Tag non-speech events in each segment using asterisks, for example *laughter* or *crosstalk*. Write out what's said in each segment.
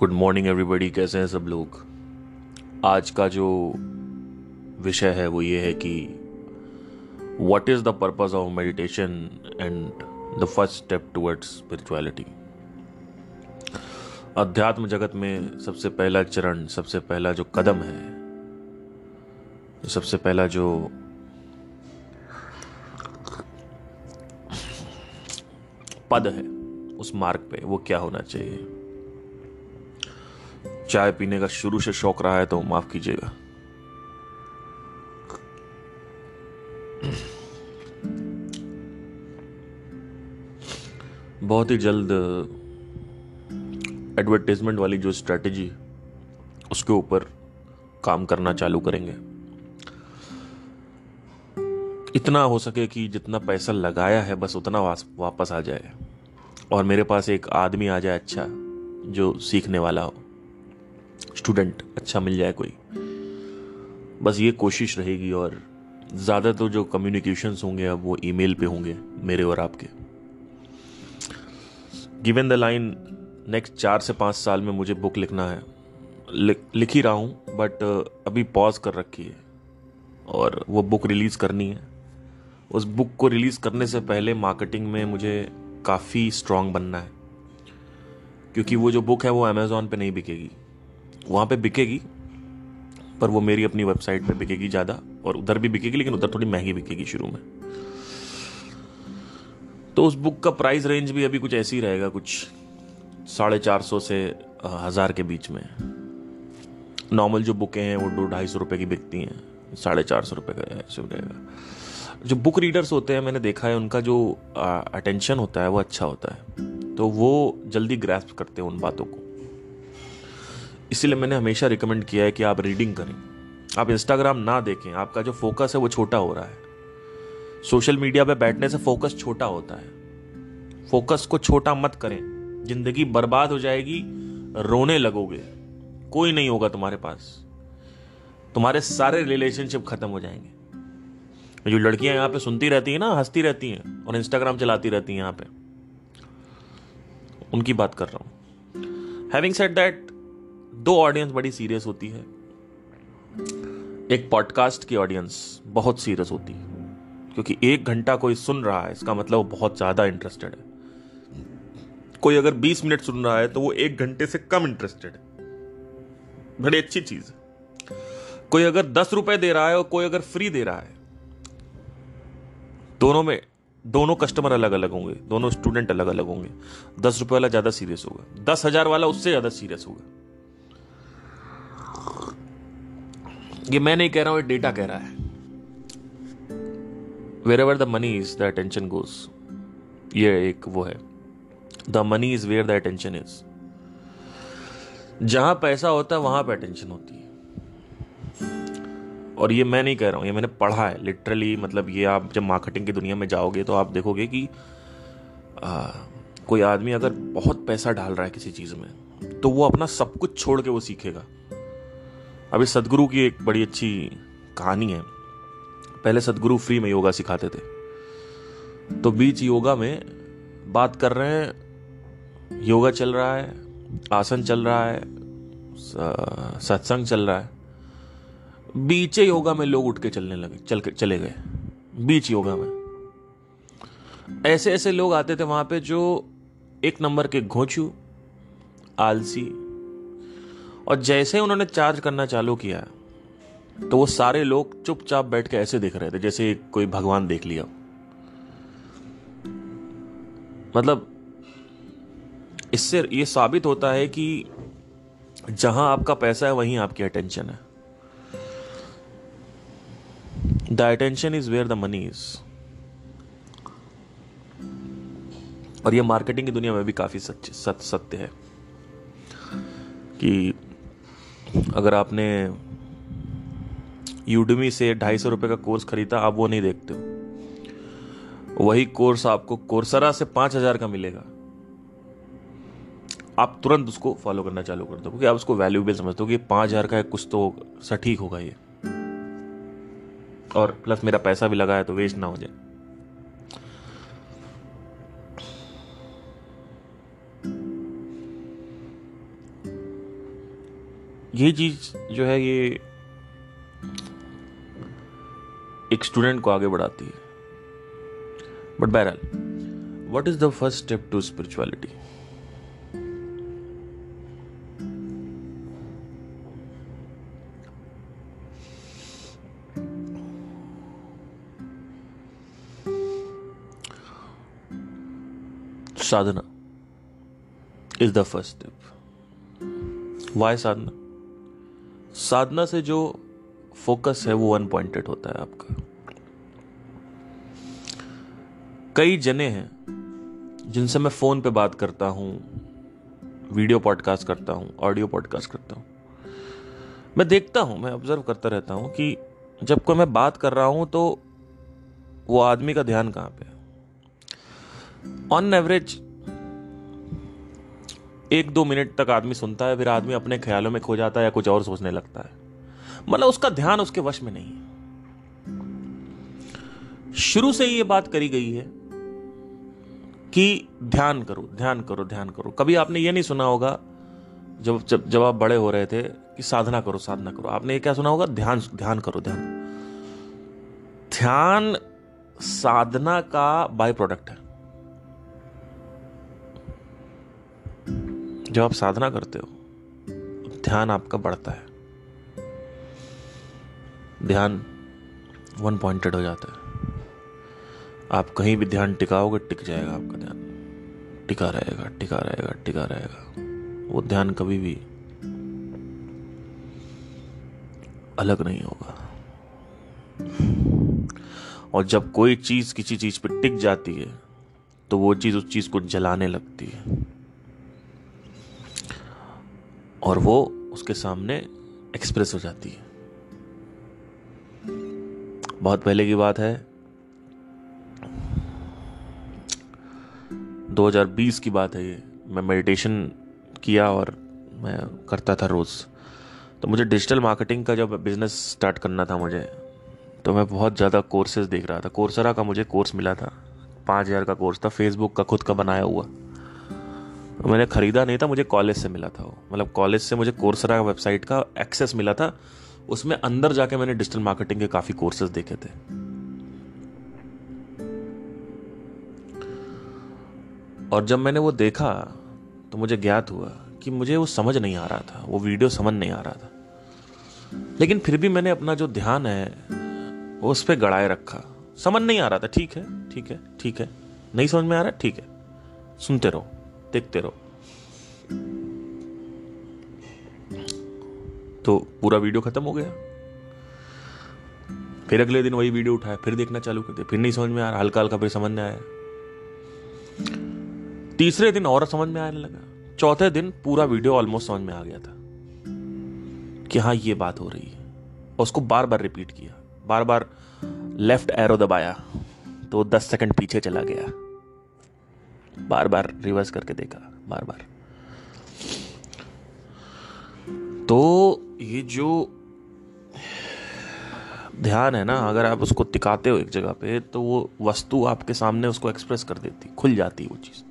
Good morning everybody कैसे हैं सब लोग? आज का जो विषय है वो ये है कि what is the purpose of meditation and the first step towards spirituality अध्यात्म जगत में सबसे पहला चरण, सबसे पहला जो कदम है, सबसे पहला जो पद है, उस मार्ग पे वो क्या होना चाहिए? चाय पीने का शुरू से शौक रहा है तो माफ़ कीजिएगा। बहुत ही जल्द एडवर्टाइजमेंट वाली जो स्ट्रेटजी उसके ऊपर काम करना चालू करेंगे। इतना हो सके कि जितना पैसा लगाया है, बस उतना वापस आ जाए। और मेरे पास एक आदमी आ जाए अच्छा जो सीखने वाला हो। स्टूडेंट। अच्छा मिल जाए कोई। बस ये कोशिश रहेगी और ज़्यादा तो जो कम्युनिकेशंस होंगे अब वो ईमेल पे होंगे, मेरे और आपके। गिवन द लाइन नेक्स्ट चार से पाँच साल में मुझे बुक लिखना है। लिख ही रहा हूँ बट अभी पॉज कर रखी है। और वो बुक रिलीज़ करनी है। उस बुक को रिलीज़ करने से पहले मार्केटिंग में मुझे काफ़ी स्ट्रांग बनना है। क्योंकि वो जो बुक है वो अमेज़ोन पे नहीं बिकेगी। वहाँ पे बिकेगी, पर वो मेरी अपनी वेबसाइट पे बिकेगी ज़्यादा, और उधर भी बिकेगी, लेकिन उधर थोड़ी महँगी बिकेगी शुरू में। तो उस बुक का प्राइस रेंज भी अभी कुछ ऐसे रहेगा, कुछ साढ़े चार सौ से हज़ार के बीच में। नॉर्मल जो बुकें हैं, वो दो ढाई सौ रुपये की बिकती हैं, साढ़े चार सौ रुपये का ऐसे रहेगा। जो बुक रीडर्स होते हैं, मैंने देखा है, उनका जो अटेंशन होता है, वो अच्छा होता है। तो वो जल्दी ग्रैस्प करते हैं उन बातों को। इसीलिए मैंने हमेशा रिकमेंड किया है कि आप रीडिंग करें। आप इंस्टाग्राम ना देखें, आपका जो फोकस है वो छोटा हो रहा है। सोशल मीडिया पे बैठने से फोकस छोटा होता है। फोकस को छोटा मत करें। ज़िंदगी बर्बाद हो जाएगी, रोने लगोगे। कोई नहीं होगा तुम्हारे पास। तुम्हारे सारे रिलेशनशिप खत्म हो जाएँगे। जो लड़कियाँ यहाँ पे सुनती रहती हैं ना, हंसती रहती हैं और इंस्टाग्राम चलाती रहती हैं यहाँ पे। उनकी बात कर रहा हूँ। Having said that though audience बड़ी सीरियस होती है। एक पॉडकास्ट की ऑडियंस बहुत सीरियस होती है, क्योंकि एक घंटा कोई सुन रहा है, इसका मतलब वो बहुत ज़्यादा इंटरेस्टेड है। कोई अगर 20 मिनट सुन रहा है तो वो एक घंटे से कम इंटरेस्टेड है। बड़ी अच्छी चीज़ है। कोई अगर दस रुपए दे रहा है और कोई अगर फ्री दे रहा है, दोनों में, दोनों कस्टमर अलग अलग होंगे, दोनों स्टूडेंट अलग अलग होंगे। दस रुपए वाला ज़्यादा सीरियस होगा, दस हज़ार वाला उससे ज़्यादा सीरियस होगा। ये मैं नहीं कह रहा हूँ डेटा कह रहा है। Wherever the money is the attention goes ये एक वो है। The money is where the attention is जहाँ पैसा होता है वहाँ पर अटेंशन होती है। और ये मैं नहीं कह रहा हूँ ये मैंने पढ़ा है। लिटरली मतलब ये आप जब मार्केटिंग की दुनिया में जाओगे तो आप देखोगे कि आ, कोई आदमी अगर बहुत पैसा डाल रहा है किसी चीज़ में तो वो अपना सब कुछ छोड़ के वो सीखेगा। अभी सदगुरु की एक बड़ी अच्छी कहानी है। पहले सदगुरु फ्री में योगा सिखाते थे। तो बीच योगा में बात कर रहे हैं, योगा चल रहा है, आसन चल रहा है सत्संग चल रहा है। बीचे योगा में लोग उठ के चलने लगे, चल के, चले गए, बीच योगा में। ऐसे ऐसे लोग आते थे वहाँ पे जो एक नंबर के घोंचू, आलसी और जैसे उन्होंने चार्ज करना चालू किया तो वो सारे लोग चुपचाप बैठ के ऐसे देख रहे थे, जैसे कोई भगवान देख लिया। मतलब इससे ये साबित होता है कि जहाँ आपका पैसा है, वहीं आपकी अटेंशन है। The attention is where the money is और ये मार्केटिंग की दुनिया में भी काफ़ी सच सत्य है कि अगर आपने यूडमी से ढाई सौ रुपये का कोर्स खरीदा, आप वो नहीं देखते हो। वही कोर्स आपको कोर्सरा से पाँच हज़ार का मिलेगा। आप तुरंत उसको फॉलो करना चालू कर दो क्योंकि आप उसको वैल्यूबल समझते हो कि पाँच हज़ार का है कुछ तो सटीक होगा ये। और प्लस मेरा पैसा भी लगा है तो वेस्ट ना हो जाए। ये चीज़ जो है ये एक स्टूडेंट को आगे बढ़ाती है। बट बहरहाल what is the first step to spirituality sadhana is the first step why sadhana? साधना से जो फोकस है वो वन पॉइंटेड होता है आपका। कई जने हैं जिनसे मैं फ़ोन पे बात करता हूँ वीडियो पॉडकास्ट करता हूँ ऑडियो पॉडकास्ट करता हूँ। मैं देखता हूँ, मैं ऑब्ज़र्व करता रहता हूँ कि जब कोई मैं बात कर रहा हूँ तो वो आदमी का ध्यान कहाँ पे है? ऑन एवरेज एक दो मिनट तक आदमी सुनता है, फिर आदमी अपने ख्यालों में खो जाता है या कुछ और सोचने लगता है। मतलब उसका ध्यान उसके वश में नहीं है। शुरू से ही ये बात करी गई है कि ध्यान करो ध्यान करो ध्यान करो। कभी आपने ये नहीं सुना होगा, जब जब जब आप बड़े हो रहे थे कि साधना करो साधना करो। आपने ये क्या सुना होगा? ध्यान ध्यान करो, ध्यान। ध्यान साधना का बाय प्रोडक्ट है। जब आप साधना करते हो, ध्यान आपका बढ़ता है। ध्यान वन पॉइंटेड हो जाता है। आप कहीं भी ध्यान टिकाओगे, टिक जाएगा आपका ध्यान। टिका रहेगा टिका रहेगा टिका रहेगा। वो ध्यान कभी भी अलग नहीं होगा। और जब कोई चीज़ किसी चीज़ पे टिक जाती है तो वो चीज़ उस चीज़ को जलाने लगती है। और वो उसके सामने एक्सप्रेस हो जाती है। बहुत पहले की बात है। 2020 की बात है ये। मैं मेडिटेशन किया और मैं करता था रोज़। तो मुझे डिजिटल मार्केटिंग का जब बिज़नेस स्टार्ट करना था मुझे तो मैं बहुत ज़्यादा कोर्सेज देख रहा था। कोर्सरा का मुझे कोर्स मिला था। पाँच हज़ार का कोर्स था। फेसबुक का खुद का बनाया हुआ। मैंने ख़रीदा नहीं था, मुझे कॉलेज से मिला था वो। मतलब कॉलेज से मुझे कोर्सरा वेबसाइट का एक्सेस मिला था। उसमें अंदर जाके मैंने डिजिटल मार्केटिंग के काफ़ी कोर्सेज देखे थे। और जब मैंने वो देखा तो मुझे ज्ञात हुआ कि मुझे वो समझ नहीं आ रहा था, वो वीडियो समझ नहीं आ रहा था। लेकिन फिर भी मैंने अपना जो ध्यान है वो उस पर गड़ाए रखा। समझ नहीं आ रहा था, ठीक है ठीक है ठीक है। नहीं समझ में आ रहा, ठीक है। सुनते रहो। देखते रहो। तो पूरा वीडियो खत्म हो गया। फिर अगले दिन वही वीडियो उठाया, फिर देखना चालू कर दिया। फिर नहीं समझ में आ रहा हल्का हल्का फिर समझ में आया। तीसरे दिन और समझ में आने लगा। चौथे दिन पूरा वीडियो ऑलमोस्ट समझ में आ गया था कि हाँ ये बात हो रही है। और उसको बार बार रिपीट किया। बार बार लेफ़्ट एरो दबाया। तो दस सेकंड पीछे चला गया। बार बार रिवर्स करके देखा, बार बार। तो ये जो ध्यान है ना, अगर आप उसको टिकाते हो एक जगह पे तो वो वस्तु आपके सामने उसको एक्सप्रेस कर देती, खुल जाती वो चीज़।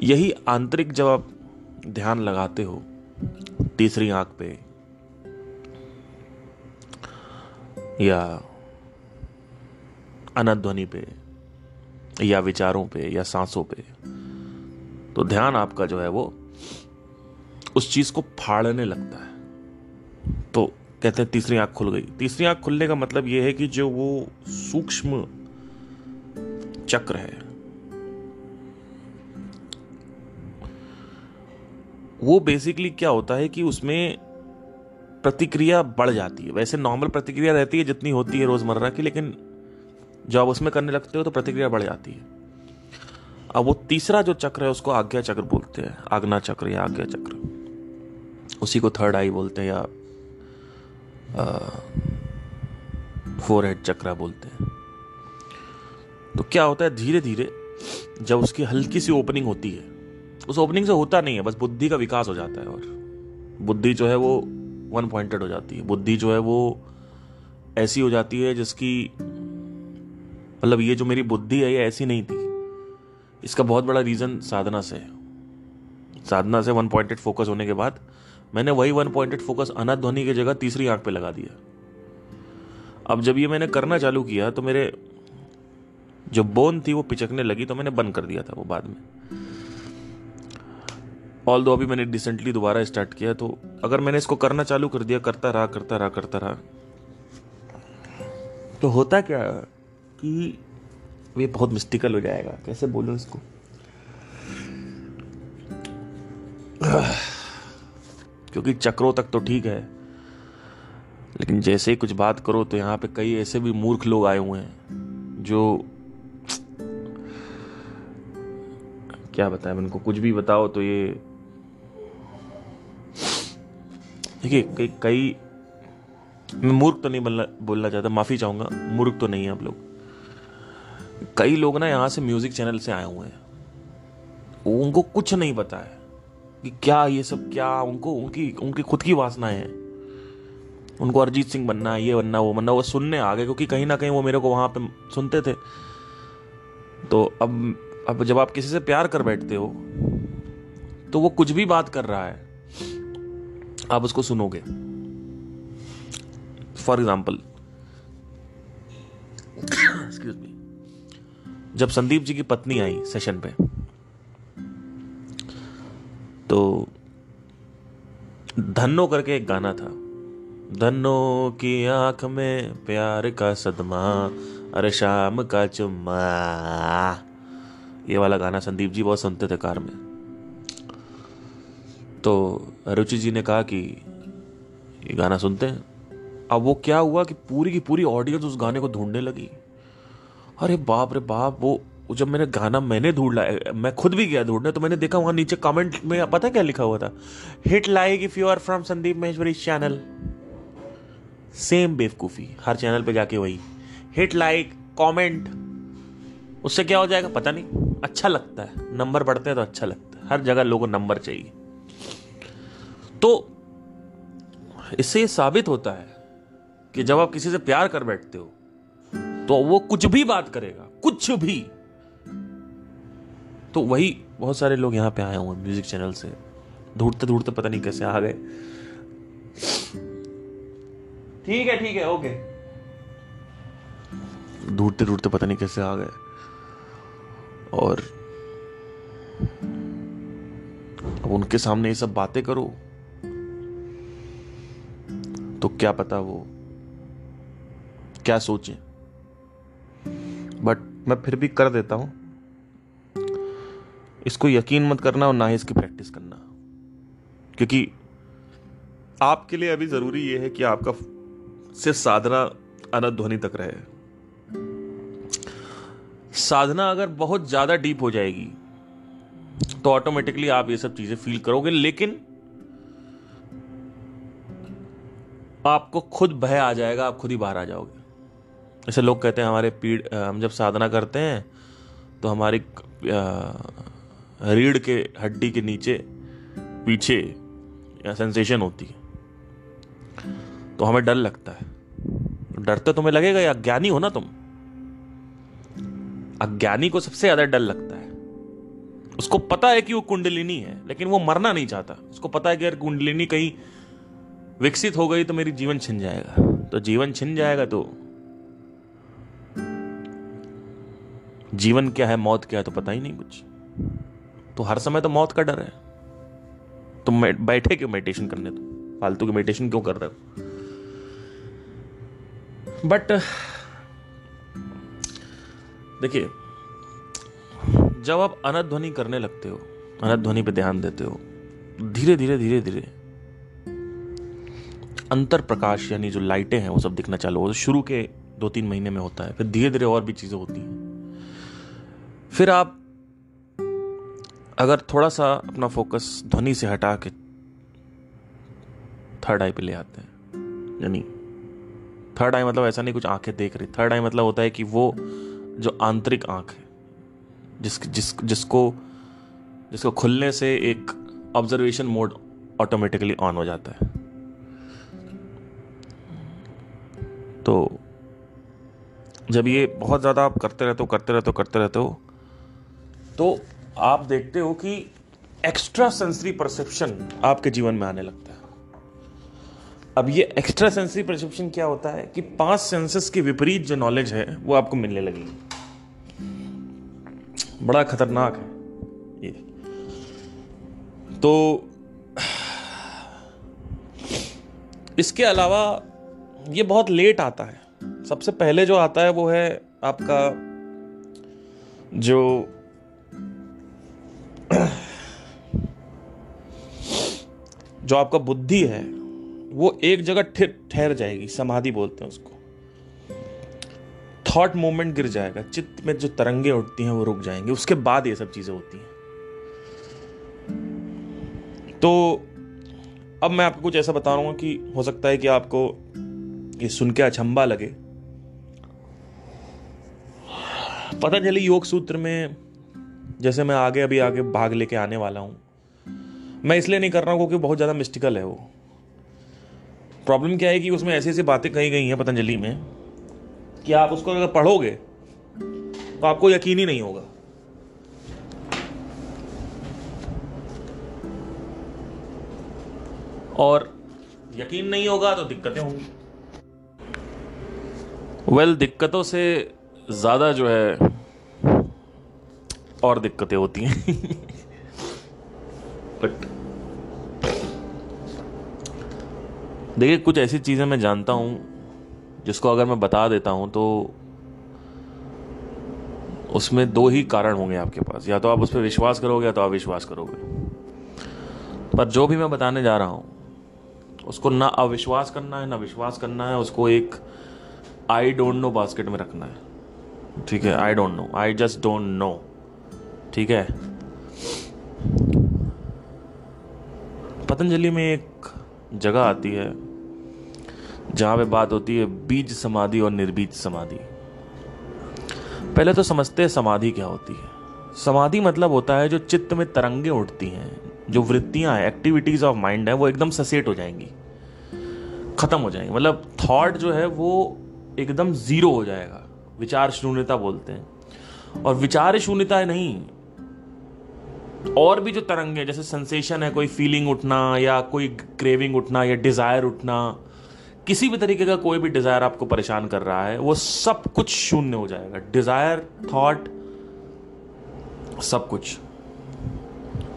यही आंतरिक जब आप ध्यान लगाते हो, तीसरी आँख पे, या अनध्वनि पे या विचारों पे, या सांसों पे। तो ध्यान आपका जो है वो उस चीज़ को फाड़ने लगता है। तो कहते हैं तीसरी आँख खुल गई। तीसरी आँख खुलने का मतलब यह है कि जो वो सूक्ष्म चक्र है, वो बेसिकली क्या होता है कि उसमें प्रतिक्रिया बढ़ जाती है। वैसे नॉर्मल प्रतिक्रिया रहती है जितनी होती है रोज़मर्रा की, लेकिन जब आप उसमें करने लगते हो तो प्रतिक्रिया बढ़ जाती है। अब वो तीसरा जो चक्र है, उसको आज्ञा चक्र बोलते हैं। आज्ञा चक्र या आज्ञा चक्र। उसी को थर्ड आई बोलते हैं या फोर हेड चक्रा बोलते हैं। तो क्या होता है धीरे धीरे जब उसकी हल्की सी ओपनिंग होती है, उस ओपनिंग से होता नहीं है, बस बुद्धि का विकास हो जाता है और बुद्धि जो है वो वन पॉइंटेड हो जाती है। बुद्धि जो है वो ऐसी हो जाती है जिसकी मतलब ये जो मेरी बुद्धि है, ये ऐसी नहीं थी। इसका बहुत बड़ा रीजन साधना से साधना से वन पॉइंटेड फोकस होने के बाद मैंने वही वन पॉइंटेड फोकस अनाथ ध्वनि की जगह तीसरी आँख पे लगा दिया। अब जब ये मैंने करना चालू किया तो मेरे जो बोन थी वो पिचकने लगी तो मैंने बंद कर दिया था वो बाद में। ऑल दो अभी मैंने रिसेंटली दोबारा स्टार्ट किया तो अगर मैंने इसको करना चालू कर दिया, करता रहा करता रहा करता रहा तो होता क्या? कि ये बहुत मिस्टिकल हो जाएगा। कैसे बोलूँ इसको? क्योंकि चक्रों तक तो ठीक है। लेकिन जैसे ही कुछ बात करो तो यहाँ पे कई ऐसे भी मूर्ख लोग आए हुए हैं, जो क्या बताएँ, उनको कुछ भी बताओ तो ये देखिए, कई कई, मैं मूर्ख तो नहीं बोलना बोलना चाहता, माफ़ी चाहूँगा, मूर्ख तो नहीं है आप लोग। कई लोग ना यहाँ से म्यूज़िक चैनल से आए हुए हैं। उनको कुछ नहीं पता है कि क्या ये सब क्या, उनको, उनकी उनकी खुद की वासनाएँ हैं। उनको अरिजीत सिंह बनना है, ये बनना, वो बनना, वो सुनने आ गए, क्योंकि कहीं ना कहीं वो मेरे को वहाँ पे सुनते थे। तो अब अब जब आप किसी से प्यार कर बैठते हो तो वो कुछ भी बात कर रहा है, आप उसको सुनोगे। फॉर एग्ज़ाम्पल एक्सक्यूज मी जब संदीप जी की पत्नी आई सेशन पे तो धन्नो करके एक गाना था। धन्नो की आँख में प्यार का सदमा, अरे शाम का चुम्मा। ये वाला गाना संदीप जी बहुत सुनते थे कार में। तो रुचि जी ने कहा कि ये गाना सुनते हैं। अब वो क्या हुआ कि पूरी की पूरी ऑडियंस उस गाने को ढूँढने लगी। अरे बाप रे बाप, वो जब मैंने गाना मैंने ढूंढ लाया मैं खुद भी गया ढूँढने तो मैंने देखा वहाँ नीचे कमेंट में पता क्या लिखा हुआ था? Hit like if you are from Sandeep Maheshwari channel same बेवकूफ़ी, हर चैनल पे जाके वही। हिट लाइक कमेंट उससे क्या हो जाएगा? पता नहीं। अच्छा लगता है। नंबर बढ़ते हैं तो अच्छा लगता है। हर जगह लोगों को नंबर चाहिए। तो इससे ये साबित होता है कि जब आप किसी से प्यार कर बैठते हो तो वो कुछ भी बात करेगा, कुछ भी। तो वही बहुत सारे लोग यहाँ पे आए हुए म्यूज़िक चैनल से। ढूंढते ढूंढते पता नहीं कैसे आ गए। ठीक है ठीक है ओके ढूंढते ढूंढते पता नहीं कैसे आ गए। और अब उनके सामने ये सब बातें करो। तो क्या पता वो क्या सोचें। बट मैं फिर भी कर देता हूँ। इसको यकीन मत करना और ना ही इसकी प्रैक्टिस करना। क्योंकि आपके लिए अभी ज़रूरी यह है कि आपका सिर्फ़ साधना अनध्वनि ध्वनि तक रहे। साधना अगर बहुत ज़्यादा डीप हो जाएगी तो ऑटोमेटिकली आप ये सब चीज़ें फील करोगे, लेकिन आपको खुद भय आ जाएगा, आप खुद ही बाहर आ जाओगे। जैसे लोग कहते हैं हमारे पीड़ हम जब साधना करते हैं तो हमारी रीढ़ के हड्डी के नीचे, पीछे सेंसेशन होती है। तो हमें डर लगता है। डर तो तुम्हें लगेगा या अज्ञानी हो ना तुम। अज्ञानी को सबसे ज़्यादा डर लगता है। उसको पता है कि वो कुंडलिनी है, लेकिन वो मरना नहीं चाहता। उसको पता है कि अगर कुंडलिनी कहीं विकसित हो गई तो मेरी जीवन छिन जाएगा। तो जीवन छिन जाएगा तो जीवन क्या है, मौत क्या है तो पता ही नहीं कुछ। तो हर समय तो मौत का डर है। तुम बैठे क्यों मेडिटेशन करने तुम फालतू की मेडिटेशन क्यों कर रहे हो? बट देखिए, जब आप अनध्वनि करने लगते हो अनध्वनि पे ध्यान देते हो, धीरे धीरे धीरे धीरे, अंतर प्रकाश, यानी जो लाइटें हैं, वो सब दिखना चालू हो शुरू के दो तीन महीने में होता है, फिर धीरे धीरे और भी चीज़ें होती हैं। फिर आप अगर थोड़ा सा अपना फोकस ध्वनि से हटा के थर्ड आई पे ले आते हैं, यानी थर्ड आई मतलब ऐसा नहीं कुछ आँखें देख रही थर्ड आई मतलब होता है कि वो जो आंतरिक आँख है, जिस जिस, जिसको जिसको खुलने से एक ऑब्जर्वेशन मोड ऑटोमेटिकली ऑन हो जाता है। तो जब ये बहुत ज़्यादा आप करते रहते हो, करते रहते हो, करते रहते हो तो आप देखते हो कि एक्स्ट्रा सेंसरी परसेप्शन आपके जीवन में आने लगता है। अब ये एक्स्ट्रा सेंसरी परसेप्शन क्या होता है कि पाँच सेंसेस के विपरीत जो नॉलेज है, वो आपको मिलने लगेगी। बड़ा खतरनाक है ये। तो इसके अलावा ये बहुत लेट आता है। सबसे पहले जो आता है, वो है आपका जो *clears throat* जो आपका बुद्धि है, वो एक जगह ठहर जाएगी, समाधि बोलते हैं उसको। थॉट मोमेंट गिर जाएगा, चित्त में जो तरंगे उठती हैं, वो रुक जाएँगे, उसके बाद ये सब चीज़ें होती हैं। तो अब मैं आपको कुछ ऐसा बता रहा हूँ कि हो सकता है कि आपको ये सुन के अचंबा लगे। पतंजलि योग सूत्र में जैसे मैं आगे अभी आगे भाग लेके आने वाला हूँ। मैं इसलिए नहीं कर रहा हूँ क्योंकि बहुत ज़्यादा मिस्टिकल है वो। प्रॉब्लम क्या है कि उसमें ऐसी ऐसी बातें कही गई हैं पतंजलि में कि आप उसको अगर पढ़ोगे तो आपको यकीन ही नहीं होगा। और यकीन नहीं होगा तो दिक्कतें होंगी। वेल well, दिक्कतों से ज़्यादा जो है और दिक्कतें होती हैं। बट देखिए, कुछ ऐसी चीज़ें मैं जानता हूँ, जिसको अगर मैं बता देता हूँ तो उसमें दो ही कारण होंगे आपके पास। या तो आप उस पर विश्वास करोगे, या तो आप विश्वास करोगे। पर जो भी मैं बताने जा रहा हूँ, उसको ना अविश्वास करना है, ना विश्वास करना है, उसको एक आई डोंट नो बास्केट में रखना है। ठीक है? I don't know I just don't know ठीक है? पतंजलि में एक जगह आती है, जहाँ पे बात होती है बीज समाधि और निर्बीज समाधि। पहले तो समझते हैं समाधि क्या होती है। समाधि मतलब होता है जो चित्त में तरंगे उठती हैं, जो वृत्तियाँ हैं एक्टिविटीज़ ऑफ़ माइंड है, वो एकदम ससेट हो जाएँगी, खत्म हो जाएँगी। मतलब थॉट जो है वो एकदम ज़ीरो हो जाएगा। विचार शून्यता बोलते हैं। और विचार शून्यता नहीं और भी जो तरंग जैसे सेंसेशन है, कोई फीलिंग उठना या कोई क्रेविंग उठना या डिज़ायर उठना, किसी भी तरीके का कोई भी डिज़ायर आपको परेशान कर रहा है, वो सब कुछ शून्य हो जाएगा। डिज़ायर थॉट सब कुछ।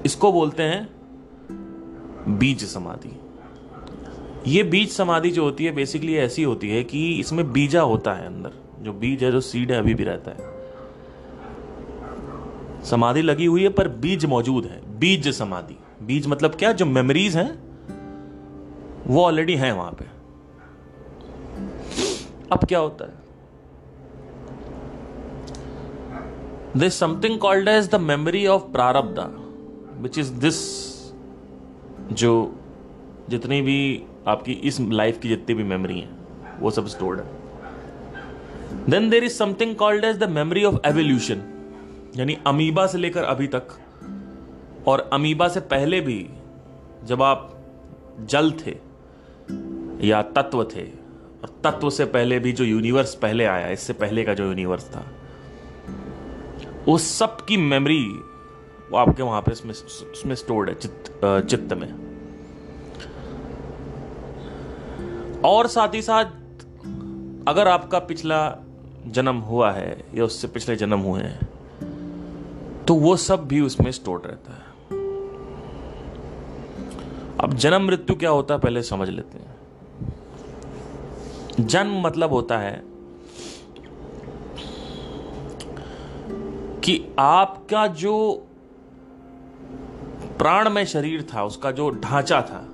इसको बोलते हैं बीज समाधि। ये बीज समाधि जो होती है बेसिकली ऐसी होती है कि इसमें बीजा होता है अंदर। जो बीज है, जो सीड है, अभी भी रहता है। समाधि लगी हुई है, पर बीज मौजूद है। बीज समाधि। बीज मतलब क्या? जो मेमोरीज हैं, वो ऑलरेडी है वहाँ पे। अब क्या होता है? This something called as the memory of प्रारब्ध विच इज़ दिस जो जितनी भी आपकी इस लाइफ की जितनी भी मेमोरी है, वो सब स्टोर्ड है। Then there is something called as the memory of evolution यानी अमीबा से लेकर अभी तक, और अमीबा से पहले भी जब आप जल थे, या तत्व थे, और तत्व से पहले भी जो यूनिवर्स पहले आया, इससे पहले का जो यूनिवर्स था उस सब की मेमोरी वो आपके वहाँ पे उसमें स्टोर्ड है, चित्त चित्त में। और साथ ही साथ, अगर आपका पिछला जन्म हुआ है, या उससे पिछले जन्म हुए हैं तो वो सब भी उसमें स्टोर रहता है। अब जन्म मृत्यु क्या होता है, पहले समझ लेते हैं। जन्म मतलब होता है कि आपका जो प्राण में शरीर था, उसका जो ढांचा था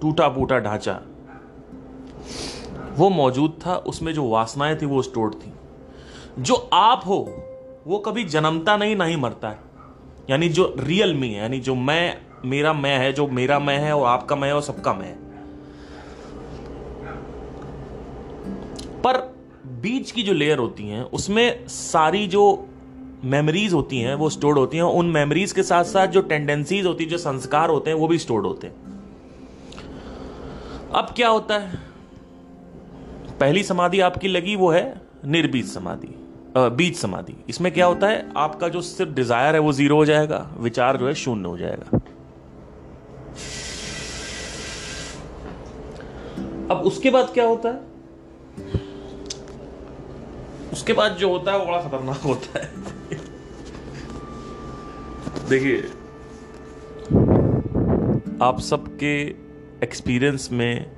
टूटा फूटा ढांचा, वो मौजूद था, उसमें जो वासनाएँ थी वो स्टोर्ड थी। जो आप हो वो कभी जन्मता नहीं नहीं मरता है। यानी जो रियल मी है, यानी जो मैं, मेरा मैं है, जो मेरा मैं है और आपका मैं है और सबका मैं है। पर बीच की जो लेयर होती हैं, उसमें सारी जो मेमोरीज होती हैं, वो स्टोर्ड होती हैं उन मेमोरीज के साथ साथ जो टेंडेंसीज होती है, जो संस्कार होते हैं, वो भी स्टोर्ड होते हैं। अब क्या होता है? पहली समाधि आपकी लगी, वो है निर्बीज समाधि। बीज समाधि। इसमें क्या होता है, आपका जो सिर्फ़ डिज़ायर है, वो ज़ीरो हो जाएगा, विचार जो है शून्य हो जाएगा। अब उसके बाद क्या होता है? उसके बाद जो होता है, वो बड़ा खतरनाक होता है। देखिए, आप सबके एक्सपीरियंस में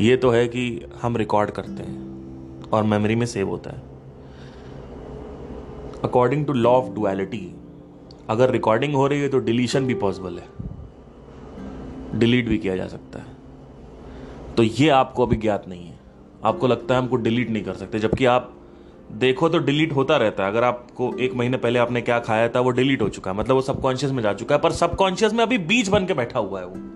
ये तो है कि हम रिकॉर्ड करते हैं और मेमोरी में सेव होता है। According to law of duality अगर रिकॉर्डिंग हो रही है तो डिलीशन भी पॉसिबल है। डिलीट भी किया जा सकता है। तो ये आपको अभी ज्ञात नहीं है। आपको लगता है हमको डिलीट नहीं कर सकते, जबकि आप देखो तो डिलीट होता रहता है। अगर आपको एक महीने पहले आपने क्या खाया था, वो डिलीट हो चुका है। मतलब वो सबकॉन्शियस में जा चुका है, पर सबकॉन्शियस में अभी बीज बन के बैठा हुआ है वो।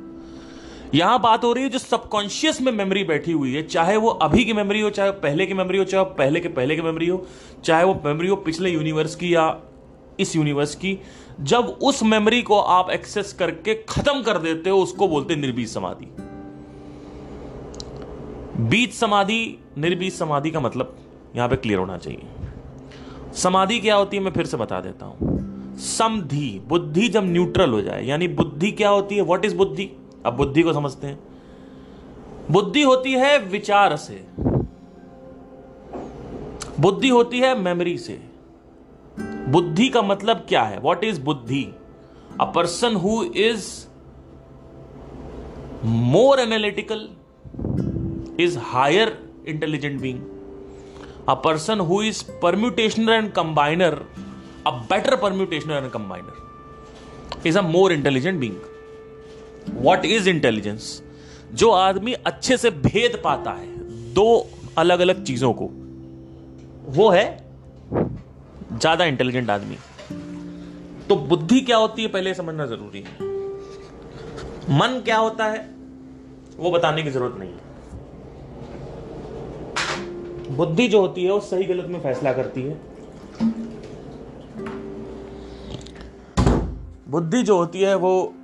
यहाँ बात हो रही है जो सबकॉन्शियस में मेमोरी बैठी हुई है, चाहे वो अभी की मेमोरी हो, चाहे पहले की मेमोरी हो, चाहे पहले के पहले की मेमोरी हो, चाहे वो मेमोरी हो पिछले यूनिवर्स की या इस यूनिवर्स की, जब उस मेमोरी को आप एक्सेस करके खत्म कर देते हो, उसको बोलते निर्बीज समाधि। बीज समाधि, निर्बीज समाधि का मतलब यहाँ पे क्लियर होना चाहिए। समाधि क्या होती है, मैं फिर से बता देता हूँ। समधि, बुद्धि जब न्यूट्रल हो जाए, यानी बुद्धि क्या होती है व्हाट इज़ बुद्धि? अब बुद्धि को समझते हैं। बुद्धि होती है विचार से। बुद्धि होती है मेमोरी से। बुद्धि का मतलब क्या है? वॉट इज़ बुद्धि? A person who is more analytical is higher intelligent being a person who is permutationer and combiner a better permutationer and combiner is a more intelligent being What is intelligence जो आदमी अच्छे से भेद पाता है, दो अलग अलग चीज़ों को, वो है ज़्यादा इंटेलिजेंट आदमी। तो बुद्धि क्या होती है पहले समझना ज़रूरी है। मन क्या होता है, वो बताने की ज़रूरत नहीं है। बुद्धि जो होती है, वो सही गलत में फैसला करती है। बुद्धि जो होती है, वो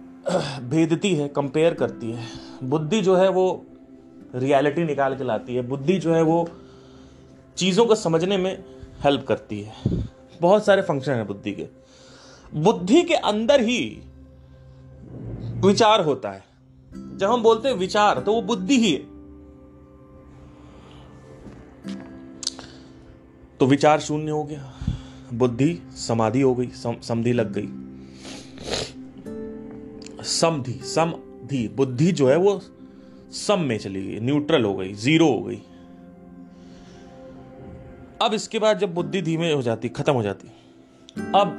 भेदती है कंपेयर करती है। बुद्धि जो है वो रियलिटी निकाल के लाती है। बुद्धि जो है वो चीज़ों को समझने में हेल्प करती है। बहुत सारे फ़ंक्शन हैं बुद्धि के। बुद्धि के अंदर ही विचार होता है। जब हम बोलते हैं विचार तो वो बुद्धि ही है। तो विचार शून्य हो गया। बुद्धि समाधि हो गई सम, समधि लग गई। समधि समधि, बुद्धि जो है वो सम में चली गई न्यूट्रल हो गई ज़ीरो हो गई। अब इसके बाद जब बुद्धि धीमे हो जाती, खत्म हो जाती, अब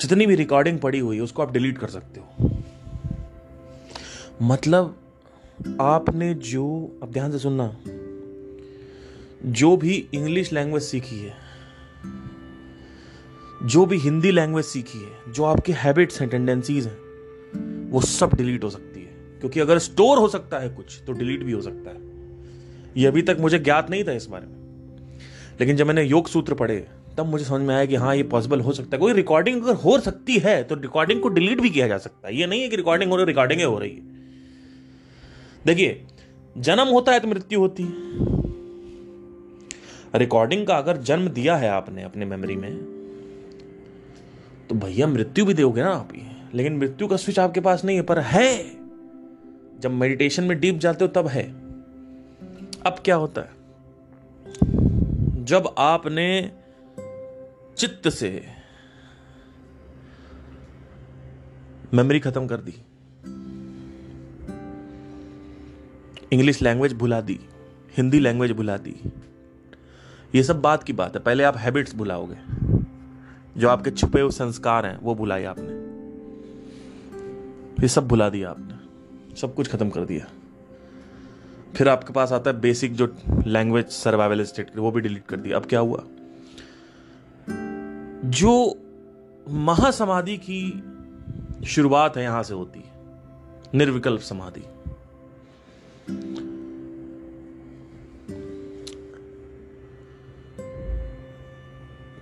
जितनी भी रिकॉर्डिंग पड़ी हुई है, उसको आप डिलीट कर सकते हो। मतलब आपने जो, अब ध्यान से सुनना, जो भी इंग्लिश लैंग्वेज सीखी है जो भी हिंदी लैंग्वेज सीखी है, जो आपके हैबिट्स हैं टेंडेंसीज हैं, वो सब डिलीट हो सकती है। क्योंकि अगर स्टोर हो सकता है कुछ तो डिलीट भी हो सकता है। ये अभी तक मुझे ज्ञात नहीं था इस बारे में। लेकिन जब मैंने योग सूत्र पढ़े, तब मुझे समझ में आया कि हाँ ये पॉसिबल हो सकता है। कोई रिकॉर्डिंग अगर हो सकती है तो रिकॉर्डिंग को डिलीट भी किया जा सकता है। ये नहीं है कि रिकॉर्डिंग हो रही रिकॉर्डिंग हो रही है। देखिए, जन्म होता है तो मृत्यु होती है। रिकॉर्डिंग का अगर जन्म दिया है आपने अपने मेमोरी में तो भैया मृत्यु भी दोगे ना आप ही। लेकिन मृत्यु का स्विच आपके पास नहीं है, पर है। जब मेडिटेशन में डीप जाते हो, तब है। अब क्या होता है? जब आपने चित्त से मेमोरी खत्म कर दी इंग्लिश लैंग्वेज भुला दी हिंदी लैंग्वेज भुला दी, ये सब बात की बात है। पहले आप हैबिट्स भुलाओगे। जो आपके छुपे हुए संस्कार हैं, वो भुलाए आपने। ये सब भुला दिया आपने। सब कुछ खत्म कर दिया। फिर आपके पास आता है बेसिक जो लैंग्वेज सर्वाइवल स्टेट वो भी डिलीट कर दिया। अब क्या हुआ? जो महासमाधि की शुरुआत है, यहाँ से होती है। निर्विकल्प समाधि।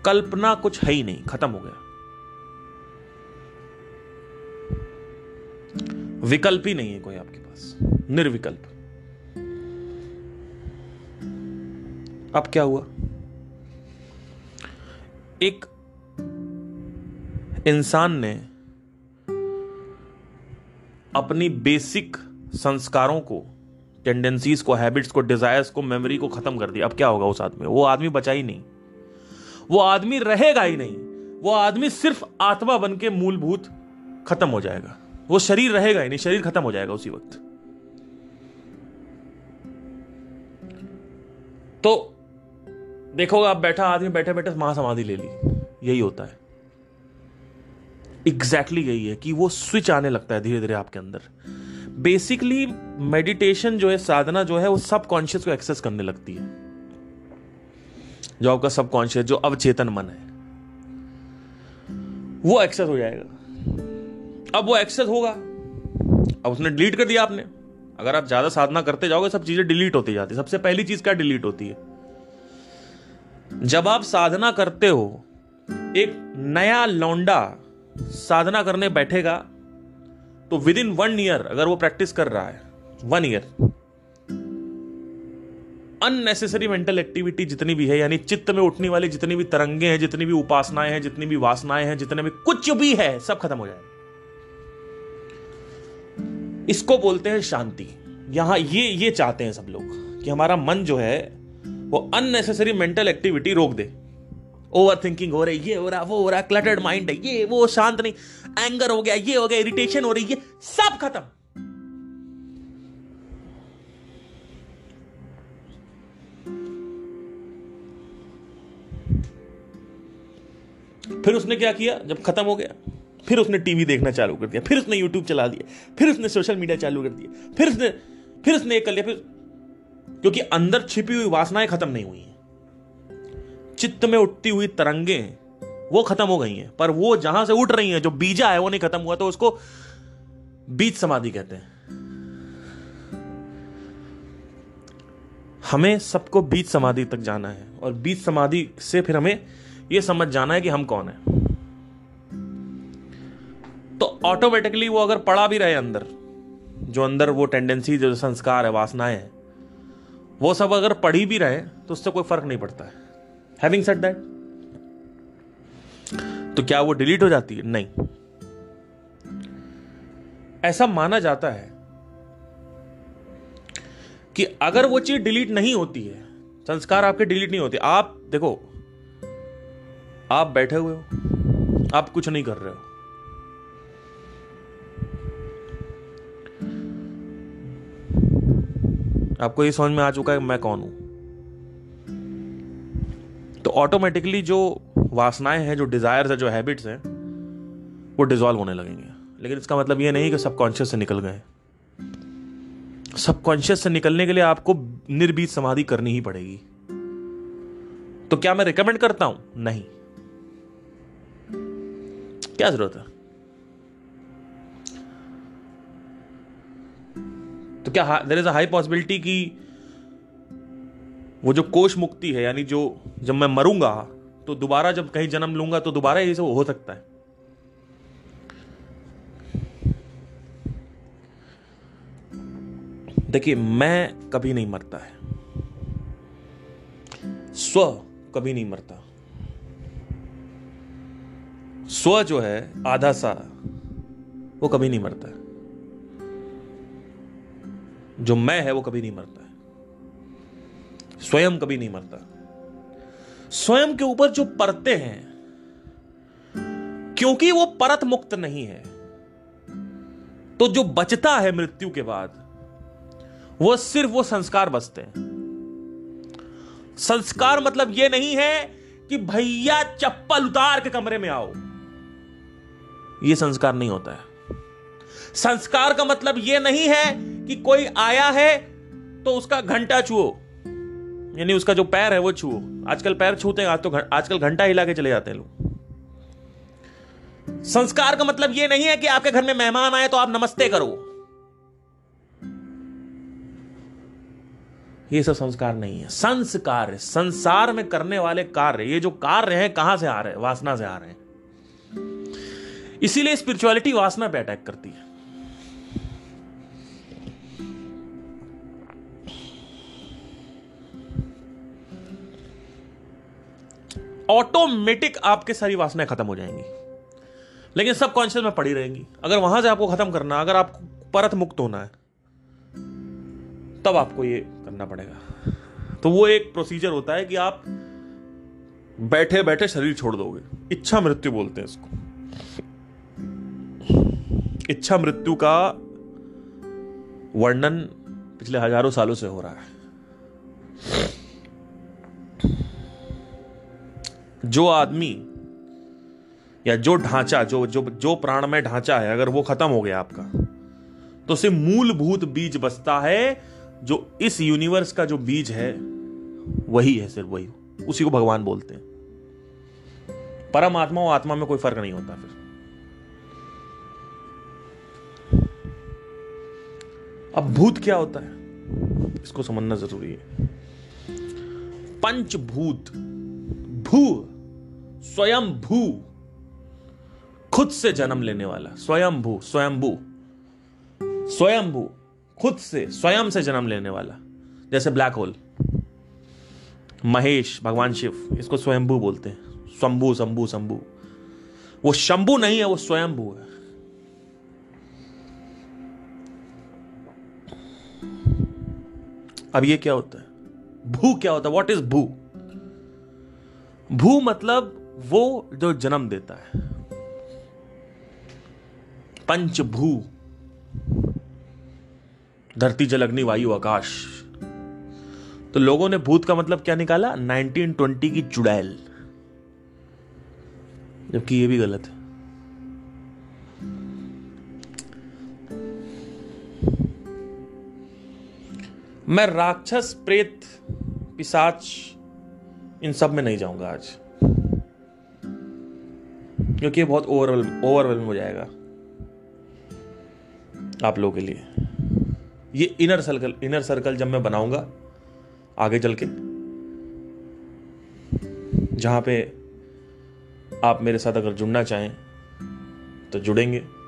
कल्पना कुछ है ही नहीं, खत्म हो गया। विकल्प ही नहीं है कोई आपके पास, निर्विकल्प। अब क्या हुआ? एक इंसान ने अपनी बेसिक संस्कारों को टेंडेंसीज को हैबिट्स को डिजायर्स को मेमोरी को खत्म कर दिया। अब क्या होगा उस आदमी? वो आदमी बचा ही नहीं। वो आदमी रहेगा ही नहीं। वो आदमी सिर्फ़ आत्मा बन के मूलभूत खत्म हो जाएगा। वो शरीर रहेगा ही नहीं, शरीर खत्म हो जाएगा उसी वक्त। तो देखोगे आप बैठा आदमी, बैठे बैठे महासमाधि ले ली। यही होता है। एग्जैक्टली exactly यही है कि वो स्विच आने लगता है धीरे धीरे आपके अंदर। बेसिकली मेडिटेशन जो है, साधना जो है, वो सब कॉन्शियस को एक्सेस करने लगती है। जो आपका सबकॉन्शियस जो अवचेतन मन है, वो एक्सेस हो जाएगा। अब वो एक्सेस होगा। अब उसने डिलीट कर दिया आपने। अगर आप ज़्यादा साधना करते जाओगे, सब चीज़ें डिलीट होती जाती सबसे पहली चीज़ क्या डिलीट होती है? जब आप साधना करते हो, एक नया लौंडा साधना करने बैठेगा तो विद इन वन ईयर अगर वो प्रैक्टिस कर रहा है one year unnecessary mental activity जितनी भी है, यानी चित्त में उठने वाली जितनी भी तरंगे हैं, जितनी भी उपासनाएँ हैं, जितनी भी वासनाएँ हैं, जितने भी कुछ भी है, सब खत्म हो जाए इसको बोलते हैं शांति। यहाँ ये ये चाहते हैं सब लोग कि हमारा मन जो है, वो अननेसेसरी मेंटल एक्टिविटी रोक दे। ओवर थिंकिंग हो रही, ये हो रहा, वो हो रहा क्लटर्ड माइंड है, ये, वो शांत नहीं एंगर हो गया, ये हो गया इरिटेशन हो रही है सब खत्म। फिर उसने क्या किया? जब खत्म हो गया, फिर उसने टीवी देखना चालू कर दिया, फिर उसने यूट्यूब चला दिया, फिर उसने सोशल मीडिया चालू कर दिया, फिर उसने फिर उसने एक कर लिया, फिर क्योंकि अंदर छिपी हुई वासनाएँ खत्म नहीं हुई हैं। चित्त में उठती हुई तरंगे, वो खत्म हो गई हैं, पर वो जहाँ से उठ रही हैं, जो बीजा है, वो नहीं खत्म हुआ तो उसको बीज समाधि कहते हैं। हमें सबको बीज समाधि तक जाना है, और बीज समाधि से फिर हमें यह समझ जाना है कि हम कौन है। तो ऑटोमेटिकली वो अगर पड़ा भी रहे अंदर, जो अंदर वो टेंडेंसी जो संस्कार है, वासनाएँ हैं, वो सब अगर पढ़ी भी रहे तो उससे कोई फ़र्क नहीं पड़ता है। हैविंग सेड दैट तो क्या वो डिलीट हो जाती है? नहीं। ऐसा माना जाता है कि अगर वो चीज़ डिलीट नहीं होती है, संस्कार आपके डिलीट नहीं होते। आप देखो आप बैठे हुए हो। आप कुछ नहीं कर रहे हो। आपको ये समझ में आ चुका है मैं कौन हूँ। तो ऑटोमेटिकली जो वासनाएँ हैं, जो डिजायर्स है, जो हैबिट्स हैं, वो डिजॉल्व होने लगेंगे। लेकिन इसका मतलब ये नहीं कि सबकॉन्शियस से निकल गए। सबकॉन्शियस से निकलने के लिए आपको निर्बीज समाधि करनी ही पड़ेगी। तो क्या मैं रिकमेंड करता हूँ? नहीं। क्या ज़रूरत है? तो क्या there is a high possibility कि वो जो कोष मुक्ति है, यानी जो जब मैं मरूँगा तो दोबारा जब कहीं जन्म लूँगा तो दोबारा ये सब हो सकता है। देखिए, मैं कभी नहीं मरता है। स्व कभी नहीं मरता। स्व जो है, आधा सा, वो कभी नहीं मरता है। जो मैं है, वो कभी नहीं मरता है। स्वयं कभी नहीं मरता। स्वयं के ऊपर जो परते हैं, क्योंकि वो परत मुक्त नहीं है तो जो बचता है मृत्यु के बाद, वो सिर्फ़ वो संस्कार बचते हैं। संस्कार मतलब ये नहीं है कि भैया चप्पल उतार के कमरे में आओ। ये संस्कार नहीं होता है। संस्कार का मतलब यह नहीं है कि कोई आया है तो उसका घंटा छुओ। यानी उसका जो पैर है वो छुओ। आजकल पैर छूते हैं, आज तो आजकल घंटा हिला के चले जाते हैं लोग। संस्कार का मतलब यह नहीं है कि आपके घर में मेहमान आए तो आप नमस्ते करो। ये सब संस्कार नहीं है। संस्कार संसार में करने वाले कार्य, ये जो कार्य हैं, कहाँ से आ रहे हैं? वासना से आ रहे हैं। इसीलिए स्पिरिचुअलिटी वासना पे अटैक करती है। ऑटोमेटिक आपके सारी वासनाएँ खत्म हो जाएँगी। लेकिन सब कॉन्शियस में पड़ी रहेंगी। अगर वहाँ से आपको खत्म करना, अगर आपको परत मुक्त होना है, तब आपको ये करना पड़ेगा। तो वो एक प्रोसीजर होता है कि आप बैठे बैठे शरीर छोड़ दोगे। इच्छा मृत्यु बोलते हैं इसको। इच्छा मृत्यु का वर्णन पिछले हज़ारों सालों से हो रहा है। जो आदमी या जो ढांचा, जो जो जो प्राण में ढांचा है, अगर वो खत्म हो गया आपका तो सिर्फ़ मूलभूत बीज बचता है, जो इस यूनिवर्स का जो बीज है, वही है, सिर्फ़ वही। उसी को भगवान बोलते हैं। परम आत्मा और आत्मा में कोई फ़र्क नहीं होता फिर। अब भूत क्या होता है? इसको समझना ज़रूरी है। पंचभूत। भू। स्वयं भू। खुद से जन्म लेने वाला। स्वयं भू स्वयं भू स्वयं भू। खुद से, स्वयं से जन्म लेने वाला। जैसे ब्लैक होल महेश, भगवान शिव, इसको स्वयंभू बोलते हैं। स्वंभू, शंभू शंभू। वो शंभू नहीं है, वो स्वयंभू है। अब ये क्या होता है? भू क्या होता है? वॉट इज़ भू? भू मतलब वो जो जन्म देता है। पंचभू। धरती जल, अग्नि, वायु, आकाश। तो लोगों ने भूत का मतलब क्या निकाला? 1920 की चुड़ैल। जबकि ये भी गलत है। मैं राक्षस, प्रेत, पिसाच, इन सब में नहीं जाऊँगा आज। क्योंकि ये बहुत ओवरवेल ओवरवेलम हो जाएगा आप लोगों के लिए। ये इनर सर्कल इनर सर्कल जब मैं बनाऊँगा, आगे चल के, जहाँ पे आप मेरे साथ अगर जुड़ना चाहें तो जुड़ेंगे।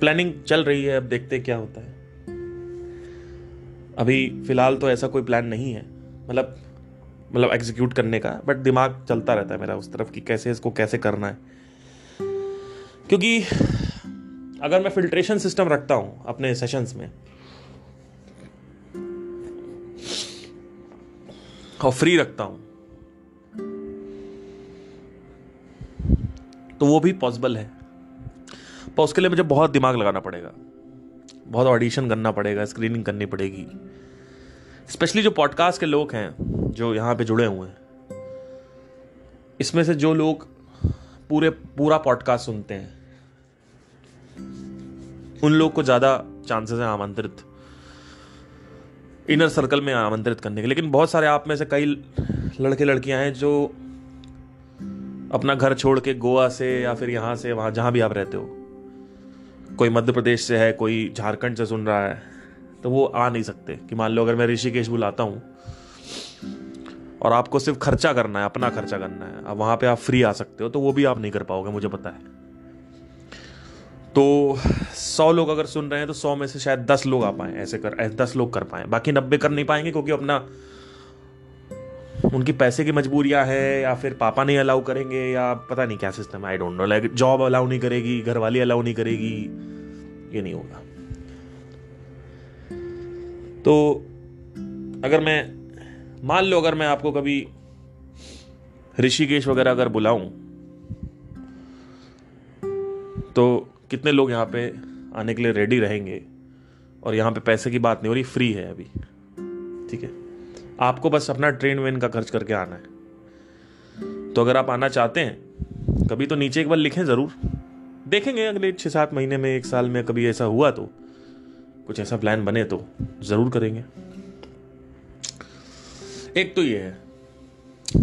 प्लानिंग चल रही है, अब देखते क्या होता है। अभी फ़िलहाल तो ऐसा कोई प्लान नहीं है मतलब मतलब एग्जीक्यूट करने का बट दिमाग चलता रहता है मेरा उस तरफ़ कि कैसे इसको कैसे करना है। क्योंकि अगर मैं फिल्ट्रेशन सिस्टम रखता हूँ अपने सेशंस में, और फ्री रखता हूँ तो वो भी पॉसिबल है। पर उसके लिए मुझे बहुत दिमाग लगाना पड़ेगा। बहुत ऑडिशन करना पड़ेगा स्क्रीनिंग करनी पड़ेगी। स्पेशली जो पॉडकास्ट के लोग हैं, जो यहाँ पे जुड़े हुए हैं। इसमें से जो लोग पूरे, पूरा पॉडकास्ट सुनते हैं, उन लोग को ज़्यादा चांसेस हैं आमंत्रित इनर सर्कल में आमंत्रित करने के लेकिन बहुत सारे आप में से कई लड़के लड़कियाँ हैं जो अपना घर छोड़ के गोवा से या फिर यहाँ से, वहाँ जहाँ भी आप रहते हो। कोई मध्य प्रदेश से है, कोई झारखंड से सुन रहा है तो वो आ नहीं सकते कि मान लो अगर मैं ऋषिकेश बुलाता हूँ और आपको सिर्फ़ खर्चा करना है, अपना खर्चा करना है, अब वहाँ पे आप फ्री आ सकते हो तो वो भी आप नहीं कर पाओगे, मुझे पता है। तो सौ लोग अगर सुन रहे हैं तो सौ में से शायद दस लोग आ पाए, ऐसे कर दस लोग कर पाए, बाकी नब्बे कर नहीं पाएँगे क्योंकि अपना उनकी पैसे की मजबूरियाँ है, या फिर पापा नहीं अलाउ करेंगे, या पता नहीं क्या system I don't know like job allow नहीं करेगी घर वाली अलाउ नहीं करेगी, ये नहीं होगा। तो अगर मैं, मान लो अगर मैं आपको कभी ऋषिकेश वगैरह अगर बुलाऊं तो कितने लोग यहाँ पे आने के लिए रेडी रहेंगे? और यहाँ पे पैसे की बात नहीं हो रही फ्री है अभी। ठीक है? आपको बस अपना ट्रेन वेन का खर्च करके आना है। तो अगर आप आना चाहते हैं, कभी तो नीचे एक बार लिखें ज़रूर। देखेंगे अगले छः सात महीने में, एक साल में कभी ऐसा हुआ तो कुछ ऐसा प्लान बने तो ज़रूर करेंगे। एक तो ये है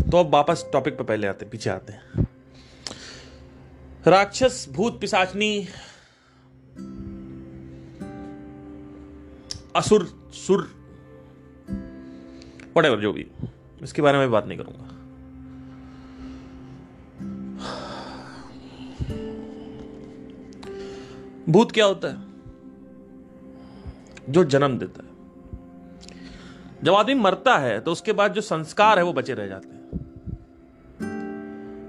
तो अब वापस टॉपिक पे पहले आते, पीछे आते हैं। राक्षस, भूत पिसाचनी असुर, सुर वट जो भी। इसके बारे में बात नहीं करूँगा। भूत क्या होता है? जो जन्म देता है। जब आदमी मरता है तो उसके बाद जो संस्कार है, वो बचे रह जाते हैं।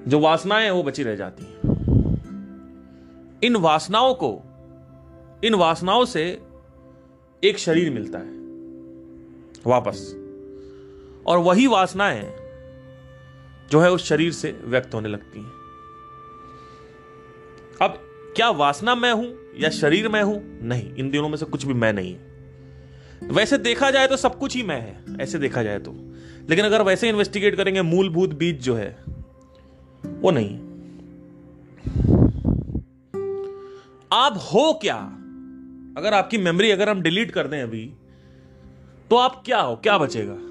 जो वासनाएँ हैं, वो बची रह जाती हैं। इन वासनाओं को, इन वासनाओं से एक शरीर मिलता है। वापस। और वही वासनाएँ जो है उस शरीर से व्यक्त होने लगती हैं। अब क्या वासना मैं हूँ या शरीर मैं हूँ? नहीं, इन दिनों में से कुछ भी मैं नहीं है। वैसे देखा जाए तो सब कुछ ही मैं है, ऐसे देखा जाए तो। लेकिन अगर वैसे इन्वेस्टिगेट करेंगे, मूलभूत बीज जो है, वो नहीं। आप हो क्या? अगर आपकी मेमोरी अगर हम डिलीट कर दें अभी तो आप क्या हो? क्या बचेगा?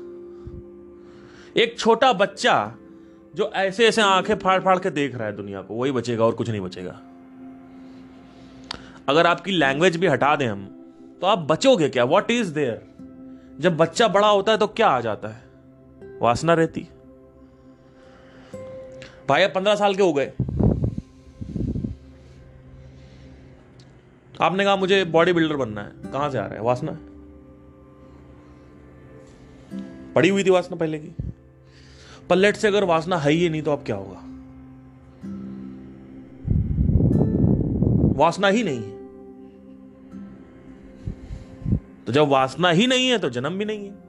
एक छोटा बच्चा जो ऐसे ऐसे आँखें फाड़ फाड़ के देख रहा है दुनिया को, वही बचेगा और कुछ नहीं बचेगा। अगर आपकी लैंग्वेज भी हटा दें हम तो आप बचोगे क्या? वॉट इज़ देयर जब बच्चा बड़ा होता है तो क्या आ जाता है? वासना रहती। भाई, अब पंद्रह साल के हो गए। आपने कहा मुझे बॉडी बिल्डर बनना है। कहाँ से आ रहा है? वासना? पड़ी हुई थी वासना पहले की। पल्लेट से अगर वासना है ही नहीं तो अब क्या होगा? वासना ही नहीं है। तो जब वासना ही नहीं है तो जन्म भी नहीं है।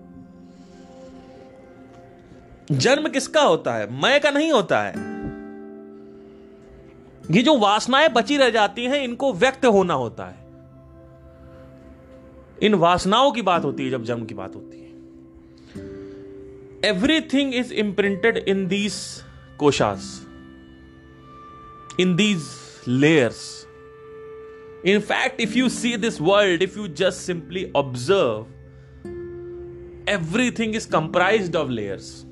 जन्म किसका होता है? मैं का नहीं होता है। ये जो वासनाएँ बची रह जाती हैं, इनको व्यक्त होना होता है। इन वासनाओं की बात होती है जब जन्म की बात होती है। Everything is imprinted in these कोशास in these layers in fact if you see this world if you just simply observe everything is comprise of layers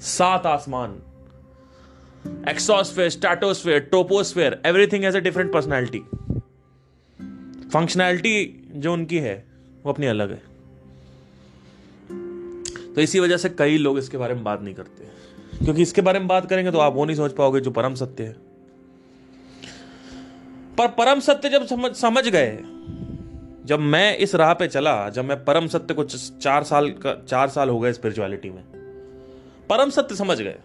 सात आसमान exosphere stratosphere troposphere everything has a different personality functionality जो उनकी है, वो अपनी अलग है। तो इसी वजह से कई लोग इसके बारे में बात नहीं करते क्योंकि इसके बारे में बात करेंगे तो आप वो नहीं सोच पाओगे जो परम सत्य है। पर परम सत्य जब समझ समझ गए, जब मैं इस राह पे चला, जब मैं परम सत्य को चार साल का, चार साल हो गए स्पिरिचुअलिटी में, परम सत्य समझ गए,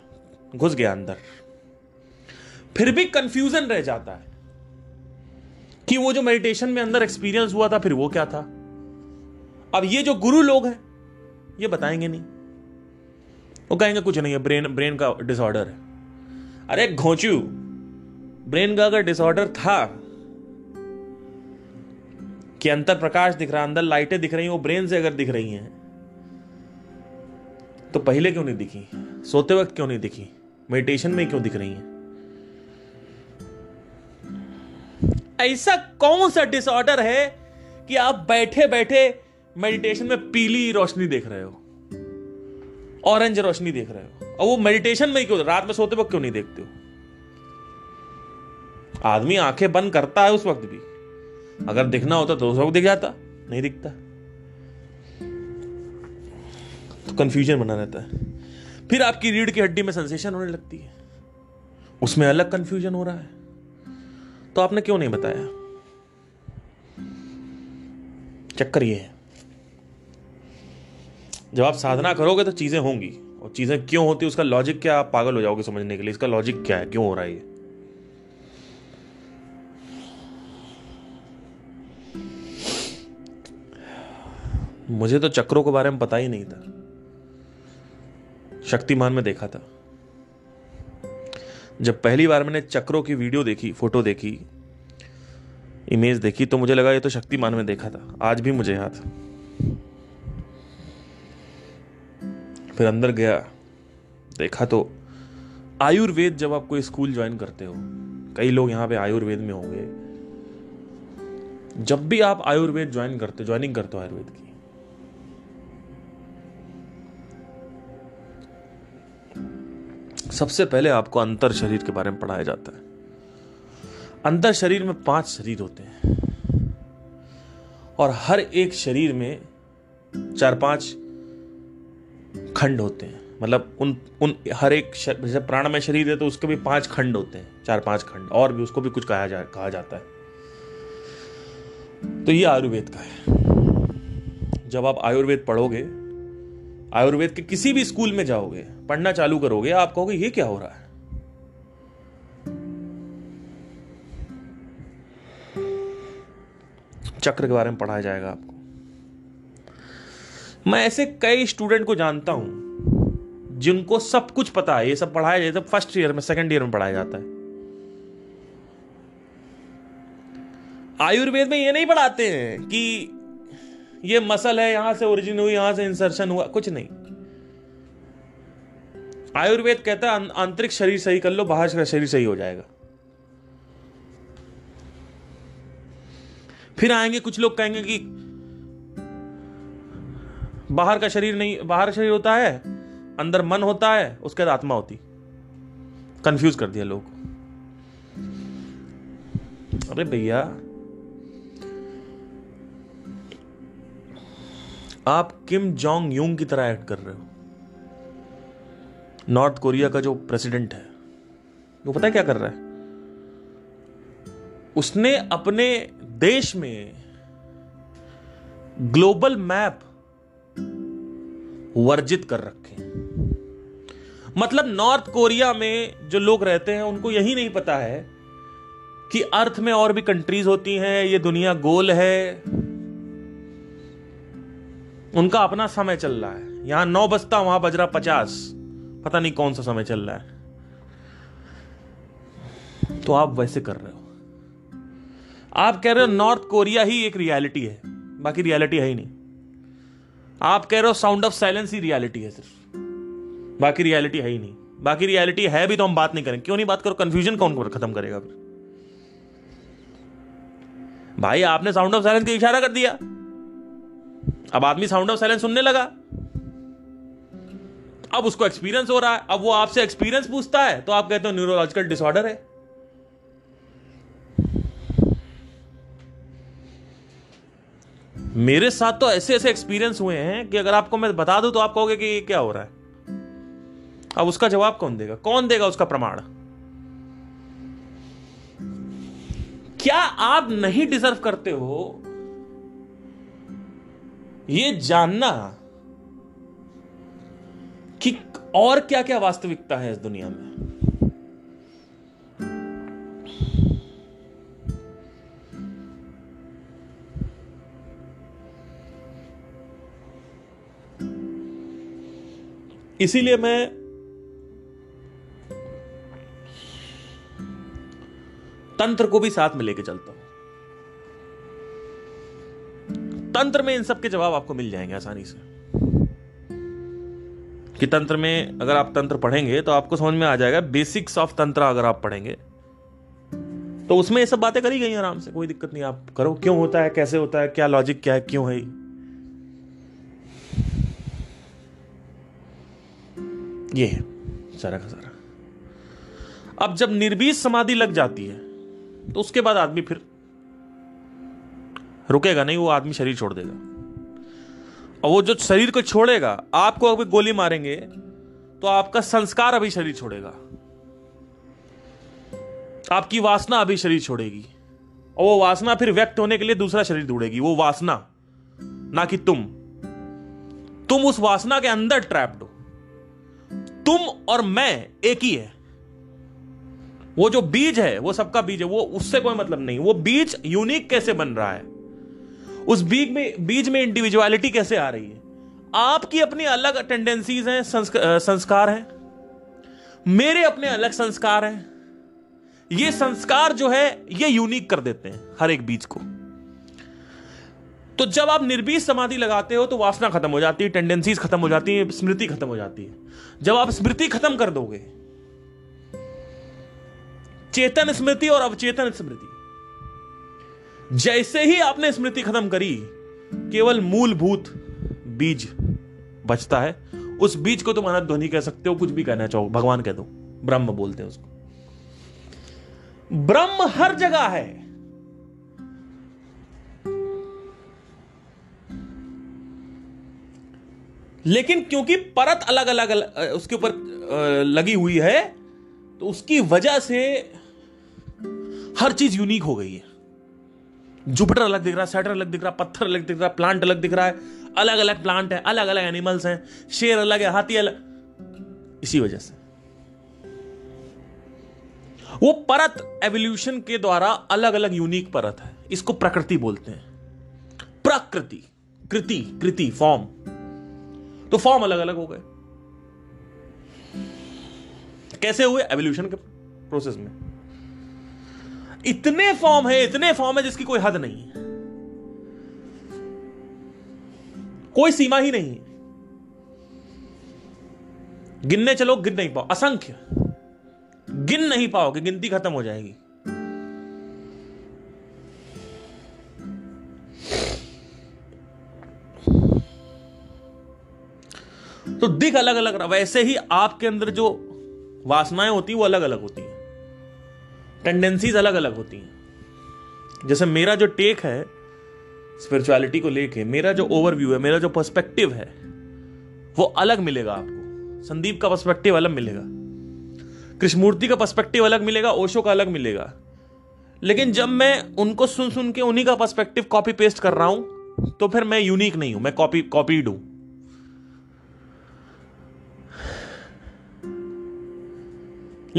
घुस गया अंदर। फिर भी कंफ्यूजन रह जाता है कि वो जो मेडिटेशन में अंदर एक्सपीरियंस हुआ था, फिर वो क्या था? अब ये जो गुरु लोग हैं ये बताएँगे नहीं। वो कहेंगे, कुछ नहीं है ब्रेन ब्रेन का डिसऑर्डर है। अरे घोचू ब्रेन का अगर डिसऑर्डर था कि अंतर प्रकाश दिख रहा, अंदर लाइटें दिख रही हैं, वो ब्रेन से अगर दिख रही हैं तो पहले क्यों नहीं दिखी? सोते वक्त क्यों नहीं दिखी? मेडिटेशन में क्यों दिख रही हैं? ऐसा कौन सा डिसऑर्डर है कि आप बैठे बैठे मेडिटेशन में पीली रोशनी देख रहे हो। ऑरेंज रोशनी देख रहे हो। और वो मेडिटेशन में ही क्यों? रात में सोते वक्त क्यों नहीं देखते हो? आदमी आँखें बंद करता है उस वक्त भी। अगर दिखना होता तो उस वक्त दिख जाता, नहीं दिखता। तो कंफ्यूजन बना रहता है। फिर आपकी रीढ़ की हड्डी में सेंसेशन होने लगती है। उसमें अलग कंफ्यूजन हो रहा है। तो आपने क्यों नहीं बताया? चक्कर ये है। जब आप साधना करोगे तो चीज़ें होंगी। और चीज़ें क्यों होती है, उसका लॉजिक क्या आप पागल हो जाओगे समझने के लिए? इसका लॉजिक क्या है? क्यों हो रहा है ये? मुझे तो चक्रों के बारे में पता ही नहीं था। शक्तिमान में देखा था। जब पहली बार मैंने चक्रों की वीडियो देखी, फ़ोटो देखी, इमेज देखी तो मुझे लगा ये तो शक्तिमान में देखा था। आज भी मुझे याद फिर अंदर गया। देखा तो आयुर्वेद जब आप कोई स्कूल ज्वाइन करते हो, कई लोग यहाँ पे आयुर्वेद में होंगे। जब भी आप आयुर्वेद ज्वाइन करते, ज्वाइनिंग करते हो आयुर्वेद की, सबसे पहले आपको अंतर शरीर के बारे में पढ़ाया जाता है। अंतर शरीर में पाँच शरीर होते हैं और हर एक शरीर में चार पाँच खंड होते हैं। मतलब उन उन हर एक जैसे प्राणमय शरीर है तो उसके भी पाँच खंड होते हैं, चार पाँच खंड, और भी उसको भी कुछ कहा जा, कहा जाता है। तो ये आयुर्वेद का है। जब आप आयुर्वेद पढ़ोगे, आयुर्वेद के किसी भी स्कूल में जाओगे, पढ़ना चालू करोगे, आप कहोगे, ये क्या हो रहा है? चक्र के बारे में पढ़ाया जाएगा आपको। मैं ऐसे कई स्टूडेंट को जानता हूँ, जिनको सब कुछ पता है, ये सब पढ़ाया जाता है फ़र्स्ट ईयर में सेकंड ईयर में पढ़ाया जाता है। आयुर्वेद में ये नहीं पढ़ाते हैं कि ये मसल है, यहाँ से ओरिजिन हुई, यहाँ से इंसर्शन हुआ, कुछ नहीं। आयुर्वेद कहता है आंतरिक शरीर सही कर लो, बाहर का शरीर सही हो जाएगा। फिर आएँगे, कुछ लोग कहेंगे कि बाहर का शरीर नहीं, बाहर शरीर होता है, अंदर मन होता है, उसके बाद आत्मा होती। कंफ्यूज कर दिया लोग अरे भैया, आप किम जोंग यूंग की तरह एक्ट कर रहे हो? नॉर्थ कोरिया का जो प्रेसिडेंट है, वो पता है क्या कर रहा है? उसने अपने देश में ग्लोबल मैप वर्जित कर रखे मतलब नॉर्थ कोरिया में जो लोग रहते हैं, उनको यही नहीं पता है कि अर्थ में और भी कंट्रीज़ होती हैं, ये दुनिया गोल है। उनका अपना समय चल रहा है। यहाँ नौ बजता, वहाँ बज रहा पचास। पता नहीं कौन सा समय चल रहा है। तो आप वैसे कर रहे हो। आप कह रहे हो नॉर्थ कोरिया ही एक रियलिटी है, बाकी रियलिटी है ही नहीं। आप कह रहे हो साउंड ऑफ़ साइलेंस ही रियलिटी है सिर्फ़। बाकी रियलिटी है ही नहीं। बाकी रियलिटी है भी तो हम बात नहीं करें क्यों नहीं बात करो? कंफ्यूजन कौन खत्म करेगा फिर? भाई, आपने साउंड ऑफ़ साइलेंस का इशारा कर दिया। अब आदमी साउंड ऑफ़ साइलेंस सुनने लगा। अब उसको एक्सपीरियंस हो रहा है। अब वो आपसे एक्सपीरियंस पूछता है। तो आप कहते हो न्यूरोलॉजिकल डिसऑर्डर है। मेरे साथ तो ऐसे ऐसे एक्सपीरियंस हुए हैं कि अगर आपको मैं बता दूँ तो आप कहोगे कि ये क्या हो रहा है। अब उसका जवाब कौन देगा? कौन देगा उसका प्रमाण? क्या आप नहीं डिजर्व करते हो ये जानना कि और क्या क्या वास्तविकता है इस दुनिया में? इसीलिए मैं तंत्र को भी साथ में लेके चलता हूँ। तंत्र में इन सब के जवाब आपको मिल जाएँगे आसानी से। कि तंत्र में अगर आप तंत्र पढ़ेंगे तो आपको समझ में आ जाएगा बेसिक्स ऑफ़ तंत्र अगर आप पढ़ेंगे तो उसमें ये सब बातें करी गई आराम से। कोई दिक्कत नहीं, आप करो। क्यों होता है? कैसे होता है? क्या लॉजिक क्या है? क्यों है ये है, सारा का सारा। अब जब निर्बीज समाधि लग जाती है तो उसके बाद आदमी फिर रुकेगा नहीं, वो आदमी शरीर छोड़ देगा। और वो जो शरीर को छोड़ेगा, आपको अभी गोली मारेंगे तो आपका संस्कार अभी शरीर छोड़ेगा। आपकी वासना अभी शरीर छोड़ेगी। और वो वासना फिर व्यक्त होने के लिए दूसरा शरीर ढूंढेगी, वो वासना। ना कि तुम। तुम उस वासना के अंदर ट्रैप्ड हो। तुम और मैं एक ही है। वो जो बीज है, वो सबका बीज है, वो उससे कोई मतलब नहीं। वो बीज यूनिक कैसे बन रहा है? उस बीज में बीज में इंडिविजुअलिटी कैसे आ रही है? आपकी अपनी अलग टेंडेंसीज हैं संस्कार हैं। मेरे अपने अलग संस्कार हैं। ये संस्कार जो है, ये यूनिक कर देते हैं, हर एक बीज को। तो जब आप निर्बीज समाधि लगाते हो तो वासना खत्म हो जाती है टेंडेंसीज खत्म हो जाती है, स्मृति खत्म हो जाती है। जब आप स्मृति खत्म कर दोगे, चेतन स्मृति और अवचेतन स्मृति, जैसे ही आपने स्मृति खत्म करी, केवल मूलभूत बीज बचता है। उस बीज को तुम अनंत ध्वनि कह सकते हो, कुछ भी कहना चाहो, भगवान कह दो, ब्रह्म बोलते हैं उसको। ब्रह्म हर जगह है। लेकिन क्योंकि परत अलग अलग उसके ऊपर लगी हुई है तो उसकी वजह से हर चीज़ यूनिक हो गई है। जुपिटर अलग दिख रहा है सैटर अलग दिख रहा है पत्थर अलग दिख रहा है प्लांट अलग दिख रहा है अलग अलग प्लांट है अलग अलग एनिमल्स हैं, शेर अलग है, हाथी अलग, इसी वजह से। वो परत एवोल्यूशन के द्वारा अलग अलग यूनिक परत है, इसको प्रकृति बोलते हैं। प्रकृति, कृति कृति फॉर्म तो फॉर्म अलग अलग हो गए। कैसे हुए? एवोल्यूशन के प्रोसेस में। इतने फॉर्म है, इतने फॉर्म है जिसकी कोई हद नहीं है। कोई सीमा ही नहीं है। गिनने चलो, गिन नहीं पाओ। असंख्य। गिन नहीं पाओगे, गिनती खत्म हो जाएगी। तो दिख अलग अलग रहा, वैसे ही आपके अंदर जो वासनाएँ होती हैं, वो अलग अलग होती हैं। टेंडेंसीज अलग अलग होती हैं। जैसे मेरा जो टेक है स्पिरिचुअलिटी को लेके, मेरा जो ओवरव्यू है, मेरा जो पर्सपेक्टिव है, वो अलग मिलेगा आपको। संदीप का पर्सपेक्टिव अलग मिलेगा। कृष्णमूर्ति का पर्सपेक्टिव अलग मिलेगा, ओशो का अलग मिलेगा। लेकिन जब मैं उनको सुन सुन के उन्हीं का पर्सपेक्टिव कॉपी पेस्ट कर रहा हूँ तो फिर मैं यूनिक नहीं हूँ, मैं कॉपी कॉपीड हूँ।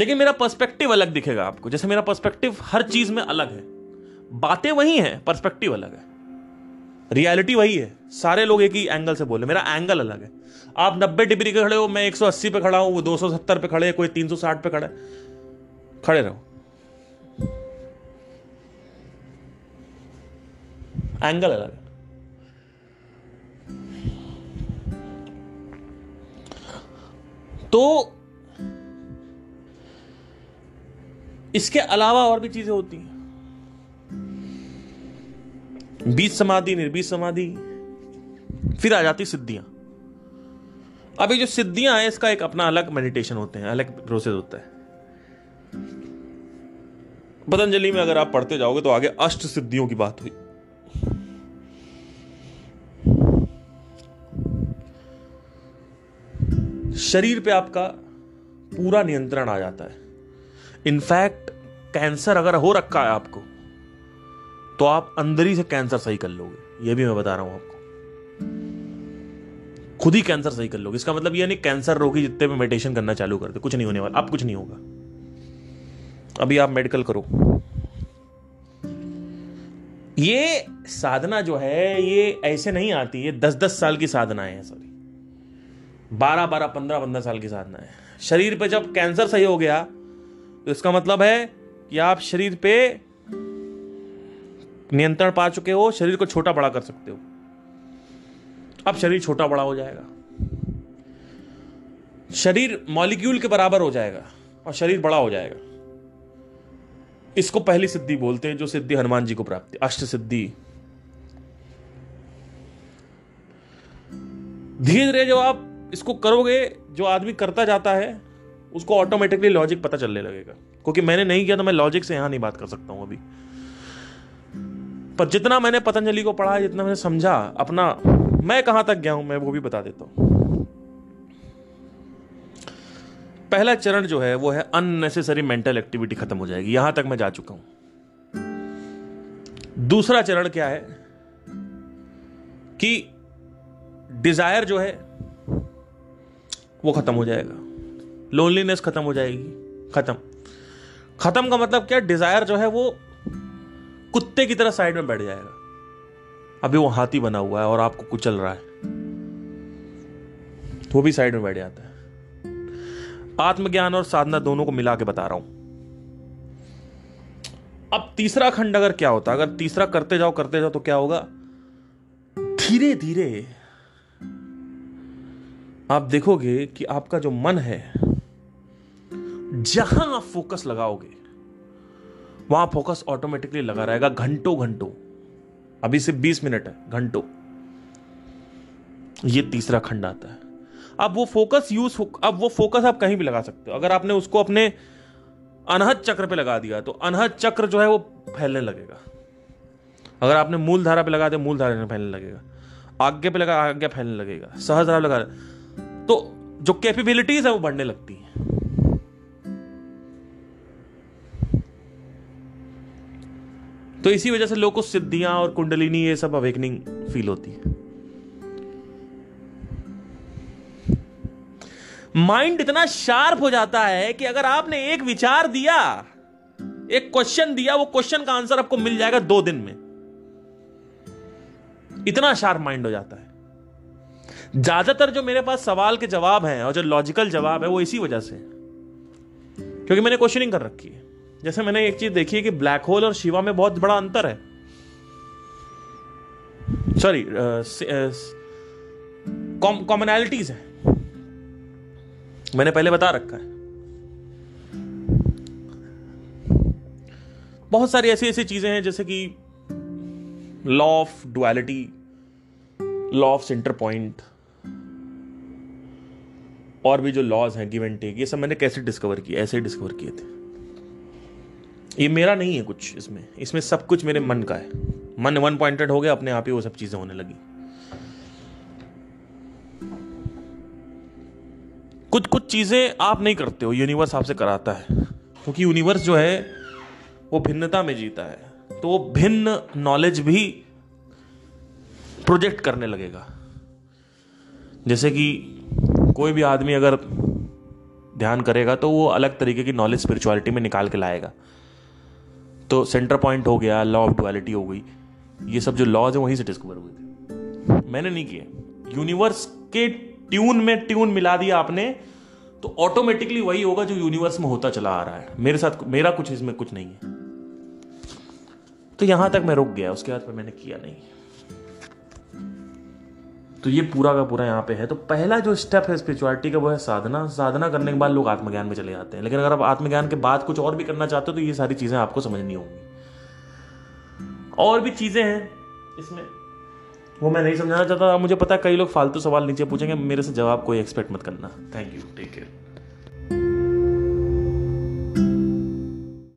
लेकिन मेरा पर्सपेक्टिव अलग दिखेगा आपको। जैसे मेरा पर्सपेक्टिव हर चीज़ में अलग है। बातें वही हैं पर्सपेक्टिव अलग है। रियलिटी वही है। सारे लोग एक ही एंगल से बोले मेरा एंगल अलग है। आप 90 डिग्री के खड़े हो, मैं 180 पे खड़ा हूँ, वो 270 पे खड़े कोई 360 पे खड़ा खड़े रहो। एंगल अलग है। तो इसके अलावा और भी चीज़ें होती हैं। बीज समाधि, निर्बीज समाधि, फिर आ जाती सिद्धियाँ। अभी जो सिद्धियाँ हैं, इसका एक अपना अलग मेडिटेशन होते हैं, अलग प्रोसेस होता है। पतंजलि में अगर आप पढ़ते जाओगे तो आगे अष्ट सिद्धियों की बात हुई। शरीर पे आपका पूरा नियंत्रण आ जाता है। इनफैक्ट, कैंसर अगर हो रखा है आपको तो आप अंदर ही से कैंसर सही कर लोगे। ये भी मैं बता रहा हूँ आपको। खुद ही कैंसर सही कर लोगे। इसका मतलब ये नहीं कैंसर रोगी जितने भी मेडिटेशन करना चालू कर दे, कुछ नहीं होने वाला। अब कुछ नहीं होगा। अभी आप मेडिकल करो। ये साधना जो है, ये ऐसे नहीं आती है। दस दस साल की साधना है सॉरी बारह बारह पंद्रह पंद्रह साल की साधना है। शरीर पे जब कैंसर सही हो गया तो इसका मतलब है कि आप शरीर पे नियंत्रण पा चुके हो, शरीर को छोटा बड़ा कर सकते हो। अब शरीर छोटा बड़ा हो जाएगा। शरीर मॉलिक्यूल के बराबर हो जाएगा और शरीर बड़ा हो जाएगा। इसको पहली सिद्धि बोलते हैं, जो सिद्धि हनुमान जी को प्राप्त अष्ट सिद्धि। धीरे धीरे जब आप इसको करोगे, जो आदमी करता जाता है उसको ऑटोमेटिकली लॉजिक पता चलने लगेगा। क्योंकि मैंने नहीं किया तो मैं लॉजिक से यहाँ नहीं बात कर सकता हूँ अभी। पर जितना मैंने पतंजलि को पढ़ा, जितना मैंने समझा, अपना, मैं कहाँ तक गया हूँ, मैं वो भी बता देता हूँ। पहला चरण जो है, वो है अननेसेसरी मेंटल एक्टिविटी खत्म हो जाएगी। यहाँ तक मैं जा चुका हूँ। दूसरा चरण क्या है कि डिज़ायर जो है, वो खत्म हो जाएगा। लोनलीनेस खत्म हो जाएगी। खत्म। खत्म का मतलब क्या? डिज़ायर जो है वो कुत्ते की तरह साइड में बैठ जाएगा। अभी वो हाथी बना हुआ है और आपको कुचल रहा है। वो भी साइड में बैठ जाता है। आत्मज्ञान और साधना दोनों को मिला के बता रहा हूँ। अब तीसरा खंड अगर क्या होता? अगर तीसरा करते जाओ करते जाओ तो क्या होगा? धीरे धीरे आप देखोगे कि आपका जो मन है जहाँ आप फोकस लगाओगे, वहाँ फोकस ऑटोमेटिकली लगा रहेगा घंटों घंटों। अभी सिर्फ़ बीस मिनट है, घंटों। ये तीसरा खंड आता है। अब वो फोकस यूज़ अब वो फोकस आप कहीं भी लगा सकते हो। अगर आपने उसको अपने अनहद चक्र पे लगा दिया तो अनहद चक्र जो है वो फैलने लगेगा। अगर आपने मूल धारा पे लगा दिया मूल धारा फैलने लगेगा। आगे पे लगा, आगे फैलने लगेगा। सहज धारा लगा तो जो कैपेबिलिटीज है वो बढ़ने लगती है। तो इसी वजह से लोग को सिद्धियाँ और कुंडलिनी ये सब अवेकनिंग फील होती है। माइंड इतना शार्प हो जाता है कि अगर आपने एक विचार दिया, एक क्वेश्चन दिया, वो क्वेश्चन का आंसर आपको मिल जाएगा दो दिन में। इतना शार्प माइंड हो जाता है। ज़्यादातर जो मेरे पास सवाल के जवाब हैं और जो लॉजिकल जवाब है, वो इसी वजह से क्योंकि मैंने क्वेश्चनिंग कर रखी है। जैसे मैंने एक चीज़ देखी है कि ब्लैक होल और शिवा में बहुत बड़ा अंतर है। सॉरी कॉमनैलिटीज है। मैंने पहले बता रखा है। बहुत सारी ऐसी ऐसी चीज़ें हैं जैसे कि law of duality law of centre point और भी जो लॉज हैं गिव एंड टेक ये सब मैंने कैसे डिस्कवर किए, ऐसे ही डिस्कवर किए थे। ये मेरा नहीं है कुछ इसमें। इसमें सब कुछ मेरे मन का है। मन वन पॉइंटेड हो गया, अपने आप ही वो सब चीज़ें होने लगी। कुछ कुछ चीज़ें आप नहीं करते हो यूनिवर्स आपसे कराता है। क्योंकि यूनिवर्स जो है, वो भिन्नता में जीता है। तो वो भिन्न नॉलेज भी प्रोजेक्ट करने लगेगा। जैसे कि कोई भी आदमी अगर ध्यान करेगा तो वो अलग तरीके की नॉलेज स्पिरिचुअलिटी में निकाल के लाएगा। तो सेंटर पॉइंट हो गया लॉ ऑफ़ डुअलिटी हो गई। ये सब जो लॉज है, वहीं से डिस्कवर हुए थे। मैंने नहीं किए। यूनिवर्स के ट्यून में ट्यून मिला दिया आपने तो ऑटोमेटिकली वही होगा जो यूनिवर्स में होता चला आ रहा है। मेरे साथ, मेरा कुछ इसमें कुछ नहीं है। तो यहाँ तक मैं रुक गया, उसके बाद मैंने किया नहीं। तो ये पूरा का पूरा यहाँ पे है। तो पहला जो स्टेप है स्पिरिचुअलिटी का, वो है साधना। साधना करने के बाद लोग आत्मज्ञान में चले जाते हैं। लेकिन अगर आप आत्मज्ञान के बाद कुछ और भी करना चाहते हो तो ये सारी चीज़ें आपको समझनी होंगी। और भी चीज़ें हैं इसमें। वो मैं नहीं समझाना चाहता। मुझे पता है, कई लोग फालतू सवाल नीचे पूछेंगे। मेरे से जवाब कोई एक्सपेक्ट मत करना। Thank you take care